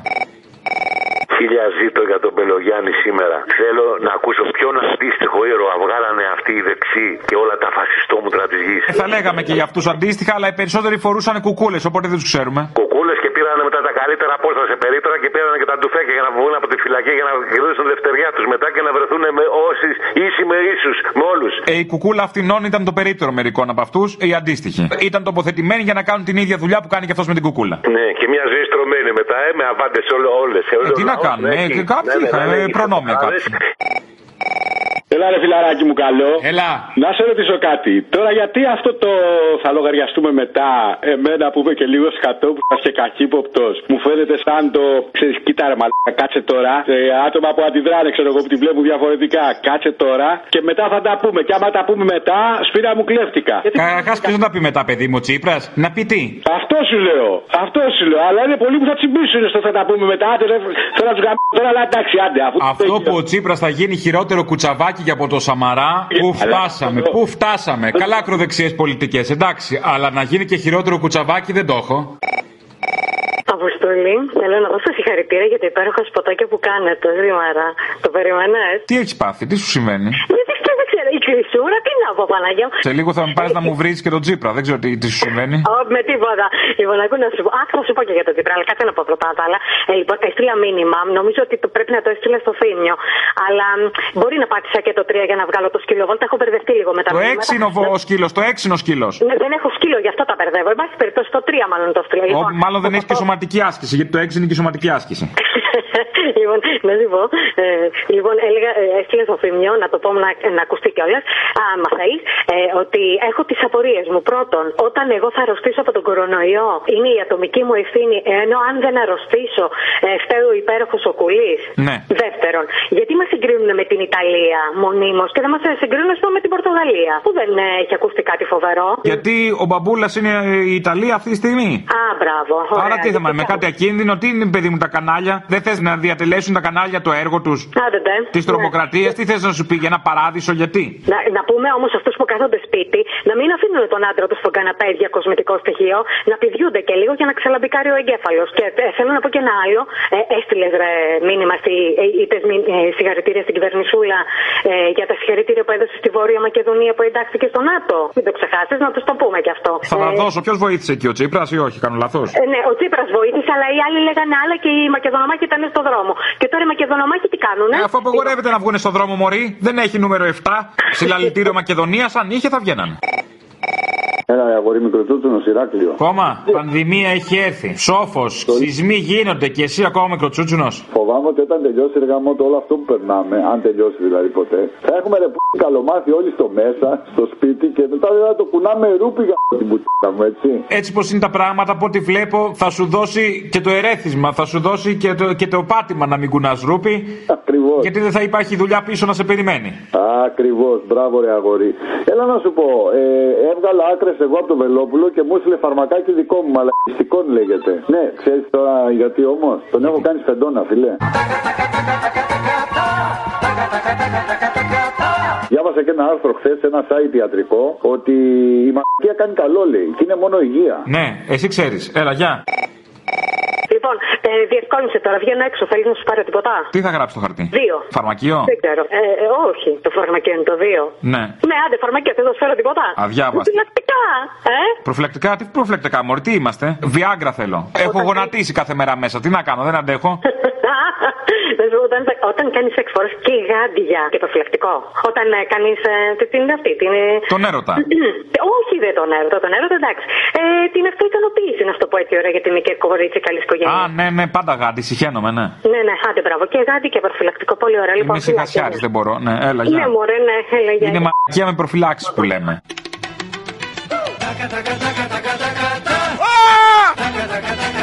Χίλια ζήτω για τον Πελογιάννη σήμερα. Θέλω να ακούσω ποιον αντίστοιχο ήρωα βγάλανε αυτοί οι δεξιοί και όλα τα φασιστόμουτρα τη γη. Ε, θα λέγαμε και για αυτούς αντίστοιχα, αλλά οι περισσότεροι φορούσαν κουκούλες, οπότε δεν τους ξέρουμε. Κουκούλες και πήραν μετά τα καλύτερα απόσταση περίτρα και πήραν και τα ντουφέκια για να βγουν από τη φυλακή για να κερδίσουν δευτεριά τους μετά και να βρεθούν με όσοι ίσοι με ίσους με όλους. Ε, η κουκούλα αυτινών ήταν το περίπτερο μερικών από αυτούς, οι αντίστοιχοι. Ήταν τοποθετημένοι για να κάνουν την ίδια δουλειά που κάνει και αυτός με την κουκούλα. Ναι, και μια ζωή στρωμένη μετά, ε, με αβάντες όλες. Ε, τι να κάνουμε, ε, και κάποιοι είχαν ε, προνόμια κάποιοι. Έλα ρε φιλαράκι μου καλό. Έλα. Να σε ρωτήσω κάτι. Τώρα γιατί αυτό το θα λογαριαστούμε μετά εμένα που είμαι και λίγο σκατό που είσαι και καχύποπτος. Μου φαίνεται σαν το. Ξέρεις, κοίτα ρε μαλάκα, κάτσε τώρα. Ε, άτομα που αντιδράνε, ξέρω εγώ που τη βλέπουν διαφορετικά. Κάτσε τώρα και μετά θα τα πούμε. Και άμα τα πούμε μετά, σπίρα μου κλέφτηκα. Καταρχάς, ποιος να τα πει μετά, παιδί μου, Τσίπρας, να πει τι; Αυτό σου λέω. Αυτό σου λέω. Αλλά είναι πολλοί που θα τσιμπήσουν στο θα τα πούμε μετά. Άντε, ρε, θέλω να τους γαμίσω τώρα, αλλά εντάξει, άντε. Αφού Αυτό που ο Τσίπρας θα γίνει χειρότερο κουτσαβάκι και από το Σαμαρά, πού φτάσαμε, πού φτάσαμε. Καλά ακροδεξιές πολιτικές, εντάξει, αλλά να γίνει και χειρότερο κουτσαβάκι δεν το έχω. Αποστολή, θέλω να δώσω συγχαρητήρια για τα υπέροχα σποτάκια που κάνετε σήμερα. Το περιμένες. Τι έχεις πάθει, τι σου συμβαίνει; Γιατί και δεν ξέρω, η κρυσούρα, τι να πω, Παναγία. μου. Σε λίγο θα με πάρει να μου βρεις και τον Τσίπρα, δεν ξέρω τι, τι σου συμβαίνει. Ω, με τίποτα. Λοιπόν, ακού να σου πω. Αχ, θα σου πω και για τον Τσίπρα, αλλά κάτσε να πω πρώτα τα άλλα. Ε, λοιπόν, έστειλα μήνυμα. Νομίζω ότι το πρέπει να το έστειλα στο θύμιο. Αλλά μ, μπορεί να πάτησα και το 3 για να βγάλω το σκύλο. Τα έχω μπερδευτεί λίγο με τα Το μηνύματα. έξινο βο- σκύλος, το έξινο σκύλος. Ναι, δεν έχω σκύλο, γι' αυτό τα μπερδεύω. Εν πάση περιπτώσει, το 3 μάλλον το έστειλα. Λοιπόν, Μάλλον δεν έχεις και σωματική άσκηση, γιατί το έξι είναι και σωματική άσκηση. λοιπόν, να σου πω. Ε, λοιπόν, έλεγα, ε, έστειλες στο Θήμιο, να το πω να, να ακουστεί κιόλας. Άμα θέλεις, ε, ότι έχω τις απορίες μου. Πρώτον, όταν εγώ θα αρρωστήσω από τον κορονοϊό, είναι η ατομική μου ευθύνη, ενώ αν δεν αρρωστήσω, ε, φταίει ο υπέροχος ο κουλής. Ναι. Δεύτερον, γιατί μας συγκρίνουν με την Ιταλία μονίμως και δεν μας συγκρίνουν, ας πούμε, με την Πορτογαλία, που δεν ε, έχει ακουστεί κάτι φοβερό. Γιατί ο μπαμπούλας είναι η Ιταλία αυτή τη στιγμή; Α, μπράβο. Άρα ωραία, τι θέμα, γιατί με κάτι ακίνδυνο, τι είναι παιδί μου τα κανάλια; Δεν θες να διατελέσουν τα κανάλια το έργο τους. Άντε, ντε. Της Ναι. τρομοκρατίας, τι θες να σου πει για ένα παράδεισο, γιατί; Να, να πούμε όμως αυτούς που κάθονται σπίτι να μην αφήνουν τον άντρα τους στον καναπέ για κοσμητικό στοιχείο, να πηδιούνται και λίγο για να ξαλαμπικάρει ο εγκέφαλος. Και ε, θέλω να πω και ένα άλλο. Ε, Έστειλες μήνυμα, στη, ε, είπες μη- ε, συγχαρητήρια στην κυβερνησούλα ε, για τα συγχαρητήρια που έδωσε στη Βόρεια Μακεδονία που εντάχθηκε στο ΝΑΤΟ. Μην το ξεχάσεις, να τους το πούμε κι αυτό. Θα τα Ε, δώσω. Ποιος βοήθησε εκεί, ο Τσίπρας ή όχι, κάνω λαθό. ε, ναι, ο Τσίπρας βοήθησε, αλλά οι άλλοι λέγανε άλλα και οι Μακεδονομάχοι ήταν στο δρόμο. Και τώρα οι Μακεδονομάχοι τι κάνουνε; Ε, αφού απαγορεύεται να βγουν στον δρόμο, Μωρή, δεν έχει νούμερο 7. Συλλαλητήριο Μακεδονίας, αν είχε θα βγαίναν. Έλα, ρε, αγόρι μικροτσούτσουνο, Ηράκλειο. Κόμμα, πανδημία έχει έρθει. Σόφος, σεισμοί γίνονται και εσύ ακόμα μικροτσούτσουνο. Φοβάμαι ότι όταν τελειώσει ρε γάμο, το όλο αυτό που περνάμε, αν τελειώσει δηλαδή ποτέ, θα έχουμε ρε που καλομάθει όλοι στο μέσα, στο σπίτι και μετά δεν θα το κουνάμε ρούπι για την πουτίνα μου, έτσι. Έτσι πως είναι τα πράγματα, από ό,τι βλέπω, θα σου δώσει και το ερέθισμα, θα σου δώσει και το, και το πάτημα να μην κουνάς ρούπι. Ακριβώς. Γιατί δεν θα υπάρχει δουλειά πίσω να σε περιμένει. Ακριβώς, μπράβο ρε αγόρι. Έλα να σου πω, ε, έβγαλα άκρες εγώ από το Βελόπουλο και μου έστειλε φαρμακάκι δικό μου, μαλακιστικών λέγεται. Ναι, ξέρεις τώρα γιατί όμως, τον έχω κάνει φεντόνα, φιλέ. Διάβασα και ένα άρθρο χθες σε ένα site ιατρικό ότι η μαλακία κάνει καλό λέει και είναι μόνο υγεία. Ναι, εσύ ξέρεις. Έλα, γεια. Λοιπόν, ε, διευκόλυνσε τώρα, βγαίνω έξω. Θέλεις να σου πάρω τίποτα; Τι θα γράψει το χαρτί; Δύο. Φαρμακείο; Δεν ξέρω. Ε, ε, όχι, το φαρμακείο είναι το δύο. Ναι. Ναι, άντε, φαρμακείο, δεν θα σου φέρω τίποτα. Αδιάβαστη. Προφυλακτικά, ε; Προφυλακτικά, τι προφυλακτικά, Μωρή, τι είμαστε; Βιάγκρα θέλω. Έχω γονατίσει κάθε μέρα μέσα. Τι να κάνω, δεν αντέχω. Να σου πω, όταν, όταν κάνεις σεξ φορά και γάντια και προφυλακτικό. Όταν ε, κάνεις. Ε, τι τι είναι αυτή, την. ε, Τον έρωτα. όχι, δεν τον έρωτα, τον έρωτα εντάξει. Ε, την αυτοικανοποίηση, να σου το πω έτσι ωραία, γιατί είμαι και κορίτσι καλή οικογένεια. Α, ναι, ναι, πάντα γάντι, συχαίνομαι, ναι. Ναι, ναι, άντε μπράβο. Και γάντι και προφυλακτικό, πολύ ωραία. Λοιπόν, Είμαι σιγασιάρης, δεν μπορώ. Ναι, έλα, Ναι, γεια. μωρέ, ναι, έλα, γεια. Είναι μαγεία με προφυλάξεις που λέμε. J'entends mon cœur qui bat.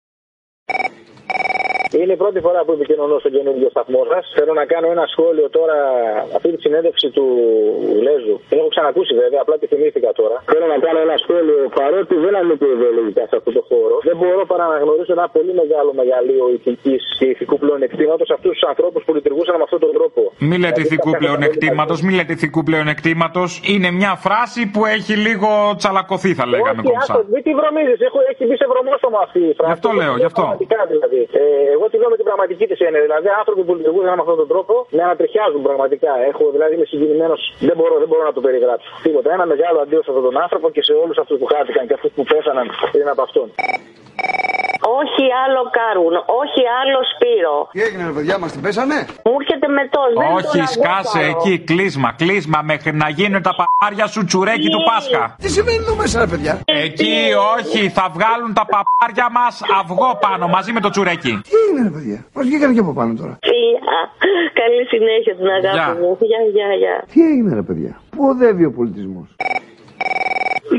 Είναι η πρώτη φορά που επικοινωνώ στον καινούργιο σταθμό σας. Θέλω να κάνω ένα σχόλιο τώρα, αυτή τη συνέντευξη του Γλέζου. Την έχω ξανακούσει βέβαια, απλά τη θυμήθηκα τώρα. Θέλω να κάνω ένα σχόλιο, παρότι δεν ανήκω ιδεολογικά σε αυτό το χώρο. Δεν μπορώ παρά να γνωρίσω ένα πολύ μεγάλο μεγαλείο ηθικής και ηθικού πλεονεκτήματος αυτούς τους ανθρώπους που λειτουργούσαν με αυτόν τον τρόπο. Μη λέτε ηθικού πλεονεκτήματος, μη λέτε ηθικού πλεονεκτήματος. Είναι μια φράση που έχει λίγο τσαλακωθεί, θα λέγαμε Όχι, κομψά. άστο, μην τη βρωμίζεις. Έχει μπει σε βρωμόστομο αυτή η φράση. Γι' αυτό λέω, γι' αυτό. Πραγματικά δηλαδή. Ε, εγώ τη λέω με την πραγματική της έννοια. Δηλαδή, άνθρωποι που λειτουργούσαν με αυτόν τον τρόπο με ανατριχιάζουν πραγματικά. Έχω, δηλαδή, είμαι συγκινημένος. Δεν μπορώ, δεν μπορώ να το περιγράψω. Τίποτα. Ένα μεγάλο αντίο σε αυτόν τον άνθρωπο και σε όλους αυτούς που χάθηκαν και αυτούς που πέθαναν πριν από αυτόν. Όχι άλλο Κάρουν, όχι άλλο Σπύρο. Τι έγινε, ρε παιδιά, μας την πέσανε; Μου έρχεται με το δεν Όχι, τον σκάσε αγάπαω. εκεί, κλείσμα, κλείσμα μέχρι να γίνουν τα παπάρια σου τσουρέκι του Πάσχα. Τι σημαίνει εδώ μέσα, ρε παιδιά; Εκεί όχι, θα βγάλουν τα παπάρια μας αυγό πάνω μαζί με το τσουρέκι. Τι έγινε, ρε παιδιά; Πώς βγήκαν και από πάνω τώρα; Φιλιά. Καλή συνέχεια την αγάπη Γεια. μου. Γεια, γεια, γεια. Τι έγινε, ρε παιδιά; Πού οδεύει ο πολιτισμός.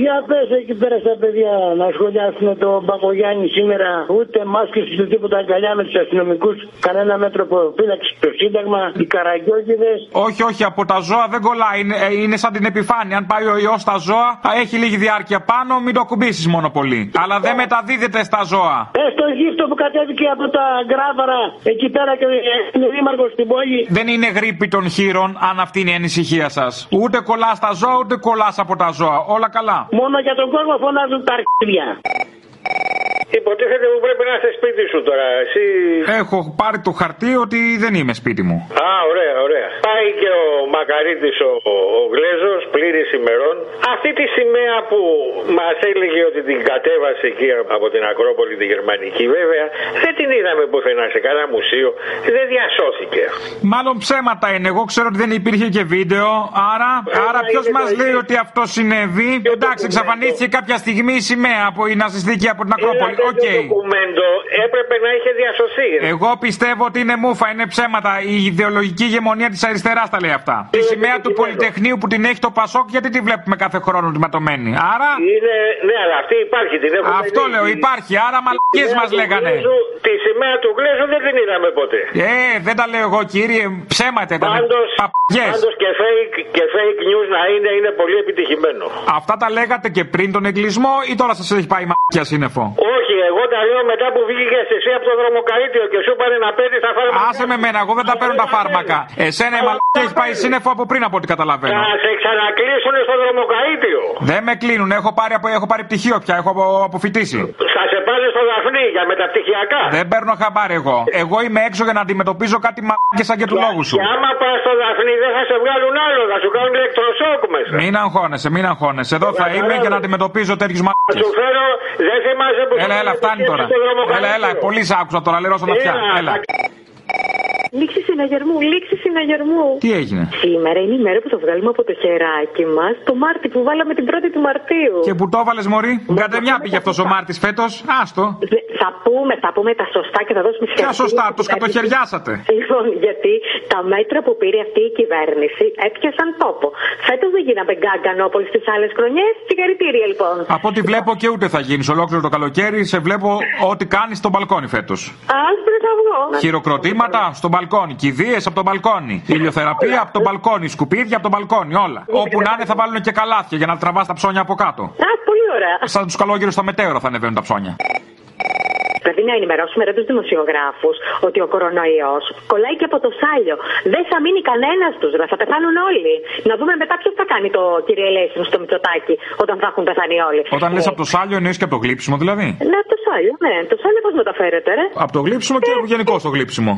Για πες εκεί πέρα στα παιδιά να σχολιάσουν τον Μπακογιάννη σήμερα ούτε μάσκες ούτε τίποτα αγκαλιά με τους αστυνομικούς κανένα μέτρο προφύλαξη στο Σύνταγμα οι καραγκιόκηδες Όχι, όχι, από τα ζώα δεν κολλάει. Είναι, ε, είναι σαν την επιφάνεια. Αν πάει ο ιός στα ζώα, θα έχει λίγη διάρκεια πάνω, μην το ακουμπήσει μόνο πολύ. Αλλά δεν μεταδίδεται στα ζώα. ε, στο γύφτο που κατέβηκε από τα γκράβαρα εκεί πέρα και είναι δήμαρχος στην πόλη Δεν είναι γρήπη των χείρων, αν αυτή είναι η ανησυχία σας. Ούτε κολλάς στα ζώα, ούτε κολλάς από τα ζώα. Όλα καλά. Μόνο για τον κόσμο φωνάζουν τα αρχίδια Υποτίθεται που πρέπει να είσαι σπίτι σου τώρα. Εσύ. Έχω πάρει το χαρτί ότι δεν είμαι σπίτι μου. Α, ωραία, ωραία. Πάει και ο Μακαρίτης ο, ο, ο Γλέζος, πλήρης ημερών. Αυτή τη σημαία που μας έλεγε ότι την κατέβασε εκεί από την Ακρόπολη τη Γερμανική, βέβαια, δεν την είδαμε πουθενά σε κανένα μουσείο. Δεν διασώθηκε. Μάλλον ψέματα είναι. Εγώ ξέρω ότι δεν υπήρχε και βίντεο. Άρα, άρα ποιος είναι μας το λέει ίδιο. ότι αυτό συνέβη; Εντάξει, εξαφανίστηκε κάποια στιγμή η σημαία από η ναζιστική από την Ακρόπολη. Ένα Οκ. τέτοιο ντοκουμέντο έπρεπε να είχε διασωθεί. Εγώ πιστεύω ότι είναι μούφα, είναι ψέματα. Η ιδεολογική ηγεμονία της αριστεράς τα λέει αυτά. Τη σημαία του Πολυτεχνείου που την έχει το Πασόκ, γιατί τη βλέπουμε κάθε χρόνο ματωμένη. Άρα. Είναι, ναι, αλλά αυτή υπάρχει. Την έχουμε Αυτό δει. λέω, υπάρχει. Άρα μαλακίες Τη μας σημαία του λέγανε. Γλέζου- Τη σημαία του Γλέζου δεν την είδαμε ποτέ. Ε, δεν τα λέω εγώ κύριε, ψέματα ήταν. Πάντως, Παπιές. πάντως και, fake, και fake news να είναι, είναι πολύ επιτυχημένο. Αυτά τα λέγατε και πριν τον εγκλισμό ή τώρα σας έχει πάει μαλακία σύννεφο; Όχι, εγώ τα λέω μετά που βγήκε εσύ από το δρομοκαρίτιο και σου είπανε να παίρνεις τα φάρμακα. Άσε με μένα, εγώ δεν τα παίρνω τα φάρμακα. Εσένα η μαλακία έχει πάει σύννεφο από πριν από ό,τι καταλαβαίνω. Θα σε ξανακλείσουν στο δρομοκαρίτιο. Δεν με κλείνουν, έχω πάρει, απο- έχω πάρει πτυχίο πια, έχω απο- αποφοιτήσει. Θα σε πάνε στο Δαφνί για μεταπτυχιακά. Δεν παίρνω χαμπάρι εγώ. Εγώ είμαι έξω για να αντιμετωπίζω κάτι μαλακίε σαν και του λόγους σου. Και άμα πας στο Δαφνί δεν θα σε βγάλουν άλλο, θα σου κάνουν ηλεκτροσόκ μέσα. Μην αγχώνεσαι, μην αγχώνεσαι. Εδώ θα είμαι για να αντιμετωπίζω τέτοιους Θα μαλακίε. σου φέρω, δεν θυμάσαι που Έλα, έλα, φτάνει τώρα. Έλα, έλα, πολύ σ' άκουσα τώρα, λέω στον αυτιά. Έλα. Λήξη συναγερμού, λήξη συναγερμού. Τι έγινε; Σήμερα είναι η μέρα που θα βγάλουμε από το χεράκι μας το Μάρτι που βάλαμε την 1η του Μαρτίου. Και που το έβαλες Μωρή; Γκαντεμιά πήγε αυτός ο Μάρτης φέτος. Άστο. Δε- Θα πούμε, θα πούμε τα σωστά και θα δώσουμε Ποια συγχαρητήρια σωστά, στην το κυβέρνηση. σκατοχαιριάσατε. Λοιπόν, γιατί τα μέτρα που πήρε αυτή η κυβέρνηση έπιασαν τόπο. Φέτος δεν γίναμε γκάγκανο όπως τις άλλες χρονιές. Συγχαρητήρια λοιπόν. Από ό,τι βλέπω και ούτε θα γίνεις ολόκληρο το καλοκαίρι. Σε βλέπω ό,τι κάνεις στο μπαλκόνι φέτος. Άσπρο αυγό. Χειροκροτήματα στο μπαλκόνι. Κηδείες από το μπαλκόνι. Ηλιοθεραπεία από το μπαλκόνι. Σκουπίδια από το μπαλκόνι. Όλα. Όπου να είναι θα βάλουν και καλάθια για να τραβάς τα ψώνια από κάτω. Α, πολύ ωραία. Σαν τους καλόγερους στα Μετέωρα θα ανεβαίνουν τα ψώνια. Πρέπει να ενημερώσουμε ρε τους δημοσιογράφους ότι ο κορονοϊός κολλάει και από το σάλιο. Δεν θα μείνει κανένας τους, ρε. Θα πεθάνουν όλοι. Να δούμε μετά ποιος θα κάνει το κύριε Ελέσιν στο Μητσοτάκι όταν θα έχουν πεθάνει όλοι. Όταν λες από το σάλιο εννοείς και από το γλύψιμο δηλαδή. Ναι, από το σάλιο, ναι. Το σάλιο πώς μεταφέρεται, ρε. Από το γλύψιμο και γενικώς το γλύψιμο.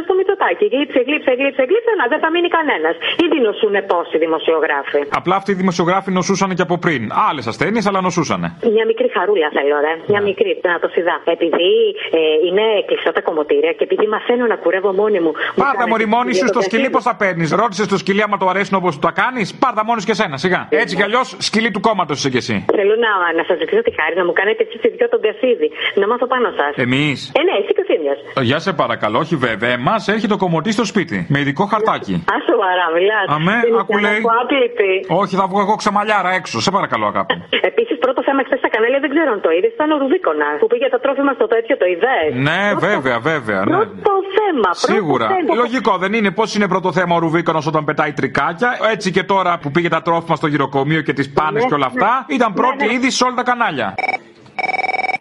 Αυτό που κάνουν στο Μητσοτάκι. Γλύψε, γλύψε, γλύψε, γλύψε. Να δεν θα μείνει κανένας. Ήδη νοσούν πόσοι δημοσιογράφοι. Απλά αυτοί οι δημοσιογράφοι νοσούσαν και από πριν. Άλλες ασθένειες, αλλά νοσούσαν. Μια μικρή χαρούλα θέλω, ρε. Ναι. Μια μικρή, να το σιδά. Επειδή ε, είναι κλειστά τα κομμωτήρια και επειδή μαθαίνω να κουρεύω μόνη μου. μου Πάρτα κάνετε μωρή μόνη σου το στο σκυλί διαδίκτυο. πώς θα παίρνεις. Ρώτησε το σκυλί άμα το αρέσουν όπως τα κάνεις. Πάρτα μόνος και εσένα, σιγά. Έτσι κι αλλιώς σκυλί του κόμματος είσαι κι εσύ. Θέλω να, να σας ζητήσω τη χάρη να μου κάνετε εσείς οι δυο τον Κασίδη. Να μάθω πάνω σας. Εμείς. Ε, ναι, εσύ και ο Θήμιος. Για σε παρακαλώ, όχι βέβαια. βέβαια. Εμάς έρχεται ο κομμωτή στο σπίτι. Με ειδικό χαρτάκι. Α, σοβαρά, μιλάτε. Αμέ, Δεν άκου ήθελα να λέει. πω άπλητη. Όχι, θα βγω εγώ ξαμαλιάρα έξω. Σε παρακαλώ, αγάπη. μου. Επίσης, πρώτο θέμα χθες στα κανάλια δεν ξέρω αν το είδες. Ήταν ο Ρουβίκονα που πήγε τα τρόφιμα στο τέτοιο, το ιδέα. Ναι, βέβαια, βέβαια. Ναι. Πρώτο θέμα. Πρώτο Σίγουρα. θέμα. Λογικό δεν είναι. Πώς είναι πρώτο θέμα ο Ρουβίκονο όταν πετάει τρικάκια. Έτσι και τώρα που πήγε τα τρόφιμα στο γυροκομείο και τις πάνες Ναι, και όλα ναι. αυτά. Ήταν πρώτη Ναι, ναι. είδηση σε όλα τα κανάλια.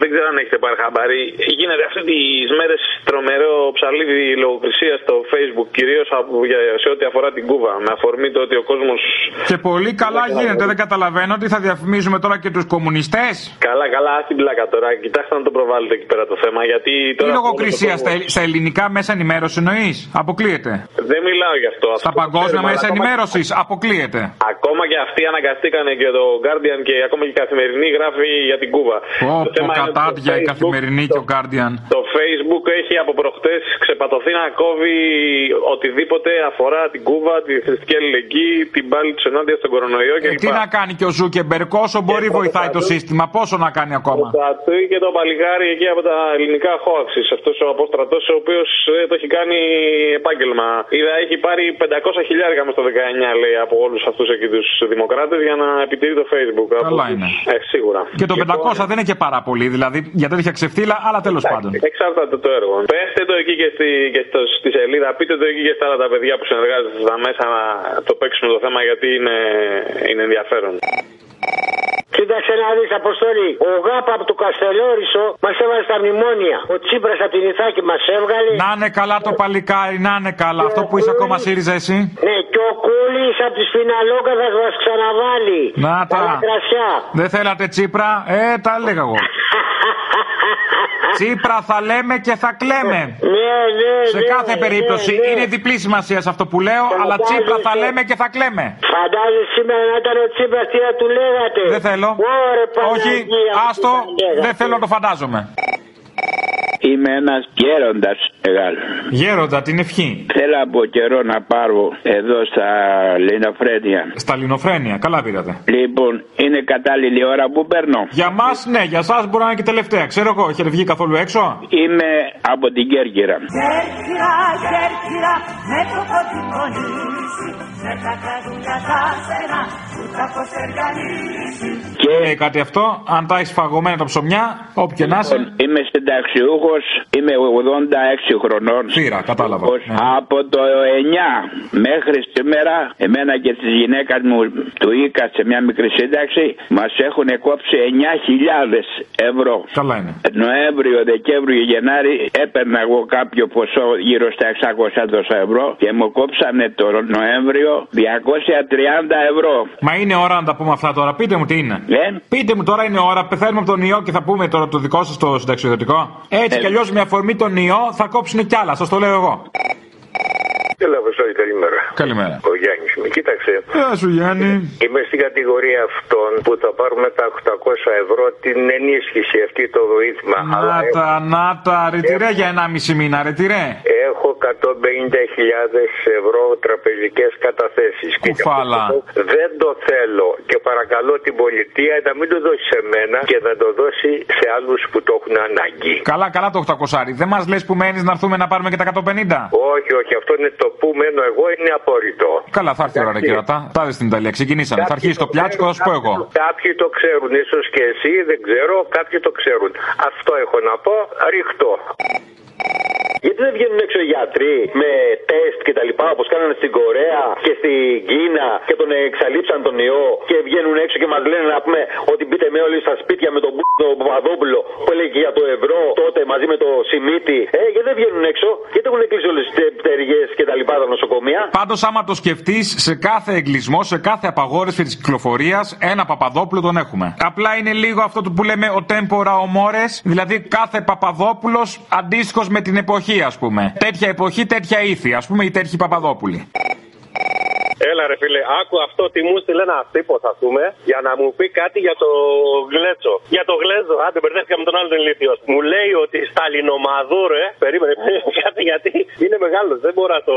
Δεν ξέρω αν έχετε πάρει χαμπάρι. Γίνεται αυτέ τις μέρες τρομερό ψαλίδι λογοκρισία στο Facebook, κυρίως σε ό,τι αφορά την Κούβα. Με αφορμή το ότι ο κόσμο. Και πολύ καλά γίνεται. Δεν καταλαβαίνω ότι θα διαφημίζουμε τώρα και τους κομμουνιστές. Καλά, καλά, ας την πλάκα τώρα. Κοιτάξτε να το προβάλλετε εκεί πέρα το θέμα. Γιατί Τι τώρα. λογοκρισία στα, στα ελληνικά μέσα ενημέρωσης εννοείς; Αποκλείεται. Δεν μιλάω γι' αυτό. Στα Αυτό παγκόσμια ξέρουμε, μέσα αλλά ακόμα- ενημέρωσης αποκλείεται. Ακόμα και αυτοί αναγκαστήκανε και το Guardian και ακόμα και η καθημερινή γράφει για την Κούβα. Πω, Το πω, θέμα είναι ότι το κατάδια η Facebook- καθημερινή και ο Guardian. Το Facebook έχει από προχτές ξεπατωθεί να κόβει οτιδήποτε αφορά την Κούβα, τη θρησκευτική αλληλεγγύη, την πάλη τους ενάντια στον κορονοϊό Ε, κλπ. τι να κάνει και ο Ζούκεμπερκ, όσο μπορεί βοηθάει το σύστημα, πόσο να κάνει ακόμα; Το Τατούι και το παλιγάρι εκεί από τα ελληνικά χώαξη. Αυτός ο απόστρατό, ο οποίος το έχει κάνει επάγγελμα. Είδα, έχει πάρει 500 χιλιάρικα μες στο 19, λέει, από όλους αυτούς εκεί τους δημοκράτες για να επιτηρεί το Facebook. Από Καλά τους- είναι. Ε, σίγουρα. Και το 500 δεν είναι και πάρα πολύ, δηλαδή για τέτοια ξεφτύλα, αλλά τέλος πάντων. Εξάρτηται το έργο. Πέστε το εκεί και, στη, και στο, στη σελίδα, πείτε το εκεί και στα άλλα τα παιδιά που συνεργάζονται στα μέσα να το παίξουμε το θέμα γιατί είναι, είναι ενδιαφέρον. Κοίταξε να δεις, Αποστόλη. Ο Γάπα από το Καστελόρισο μας έβαλε στα μνημόνια. Ο Τσίπρας από την Ιθάκη μας έβγαλε. Να είναι καλά το παλικάρι, να είναι καλά. Αυτό που είσαι ακόμα ΣΥΡΙΖΑ εσύ; Ναι, και ο Κούλης από τη Σπιναλόκα θα μας ξαναβάλει. Να τα. κρασιά. Δεν θέλατε Τσίπρα, ε, τα έλεγα εγώ. Τσίπρα θα λέμε και θα κλαίμε. Ναι, ναι, Σε ναι, κάθε ναι, περίπτωση ναι. είναι διπλή σημασία σε αυτό που λέω, αλλά Τσίπρα θα λέμε και θα κλαίμε. Φαντάζεσαι σήμερα να ήταν ο Τσίπρας τι θα του λέγατε. Δεν θέλω. Ωρε, Όχι, Παναγία, άστο, τι θα λέγατε. δεν θέλω να το φαντάζομαι. Είμαι ένας γέροντας μεγάλος. Γέροντα, την ευχή. Θέλω από καιρό να πάρω εδώ στα Λινοφρένια. Στα Λινοφρένια, καλά πήρατε. Λοιπόν, είναι κατάλληλη ώρα που παίρνω. Για μας, ναι, για εσά μπορεί να είναι και τελευταία. Ξέρω εγώ, έχετε βγει καθόλου έξω; Είμαι από την Κέρκυρα. Κέρκυρα, Κέρκυρα, με το φωτικό νησί, με τα καδούλια τα στενά, που τα φωσεργανίσει. Και λέει κάτι αυτό, αν τα έχεις φαγωμένα τα ψωμιά, όπου και να είσαι. Λοιπόν, είμαι συνταξιούχος, είμαι 86 χρονών. Φύρα, κατάλαβα. Λοιπόν, Από το 9 μέχρι σήμερα, εμένα και τη γυναίκα μου του ΙΚΑ σε μια μικρή σύνταξη, μας έχουν κόψει 9.000 ευρώ. Καλά είναι. Νοέμβριο, Δεκέμβριο, Γενάρη έπαιρνα εγώ κάποιο ποσό γύρω στα 600 τόσα ευρώ και μου κόψανε το Νοέμβριο 230 ευρώ. Μα είναι ώρα να τα πούμε αυτά τώρα, πείτε μου τι είναι. Ε; Πείτε μου τώρα είναι ώρα, πεθαίνουμε από τον ιό και θα πούμε τώρα το δικό σας το συνταξιοδοτικό. Έτσι Ε. κι αλλιώς με αφορμή τον ιό θα κόψουν κι άλλα, σας το λέω εγώ. Έλα, Αποστόλη, καλημέρα. Καλημέρα. Ο Γιάννης με κοίταξε. Γεια σου Γιάννη. Είμαι στην κατηγορία αυτών που θα πάρουμε τα 800 ευρώ την ενίσχυση αυτή το βοήθημα. Αλλά Να τα, να τα, ρετυρέ για 1,5 μήνα, ρετυρέ. έχω 150.000 ευρώ τραπεζικές καταθέσεις. Και γι' αυτό Κουφάλα. το- Δεν το θέλω και παρακαλώ την πολιτεία να μην το δώσει σε μένα και να το δώσει σε άλλους που το έχουν ανάγκη. Καλά, καλά το 800. Δεν μας λες που μένεις να έρθουμε να πάρουμε και τα 150. Όχι, όχι, αυτό είναι το που μένω εγώ, είναι απόρριτο. Καλά, θα έρθει η ώρα, ρε κυρατά. Τα δεις στην Ιταλία, ξεκινήσαμε. Θα αρχίσει το πιάτσικο, θα σου πω εγώ. Κάποιοι το ξέρουν, ίσως και εσύ, δεν ξέρω, κάποιοι το ξέρουν. Αυτό έχω να πω, ρίχτω. Γιατί δεν βγαίνουν έξω οι γιατροί με τεστ και τα λοιπά όπως κάνανε στην Κορέα και στην Κίνα και τον εξαλείψαν τον ιό και βγαίνουν έξω και μας λένε να πούμε ότι μπείτε με όλοι στα σπίτια με τον Μπ- τον Παπαδόπουλο που έλεγε για το ευρώ τότε μαζί με το Σιμίτι. Ε, γιατί δεν βγαίνουν έξω, γιατί έχουν κλείσει όλες τις πτέρυγε και τα λοιπά τα νοσοκομεία. Πάντως, άμα το σκεφτείς, σε κάθε εγκλισμό, σε κάθε απαγόρευση της κυκλοφορίας, ένα Παπαδόπουλο τον έχουμε. Απλά είναι λίγο αυτό που λέμε ο τέμπορα ομόρε, δηλαδή κάθε Παπαδόπουλος αντίστοιχος με την εποχή, ας πούμε. Τέτοια εποχή, τέτοια ήθη, ας πούμε, η τέτοιοι Παπαδόπουλοι. Έλα ρε φίλε, άκου αυτό τι μου στείλε ένα τύπος, ας πούμε, για να μου πει κάτι για το γλέτσο. Για το γλέζο, άντε μπερδεύτηκα με τον άλλον τον ηλίθιος. Μου λέει ότι στα Λινομαδό, ρε, περίμενε, κάτι γιατί είναι μεγάλος, δεν μπορώ να το,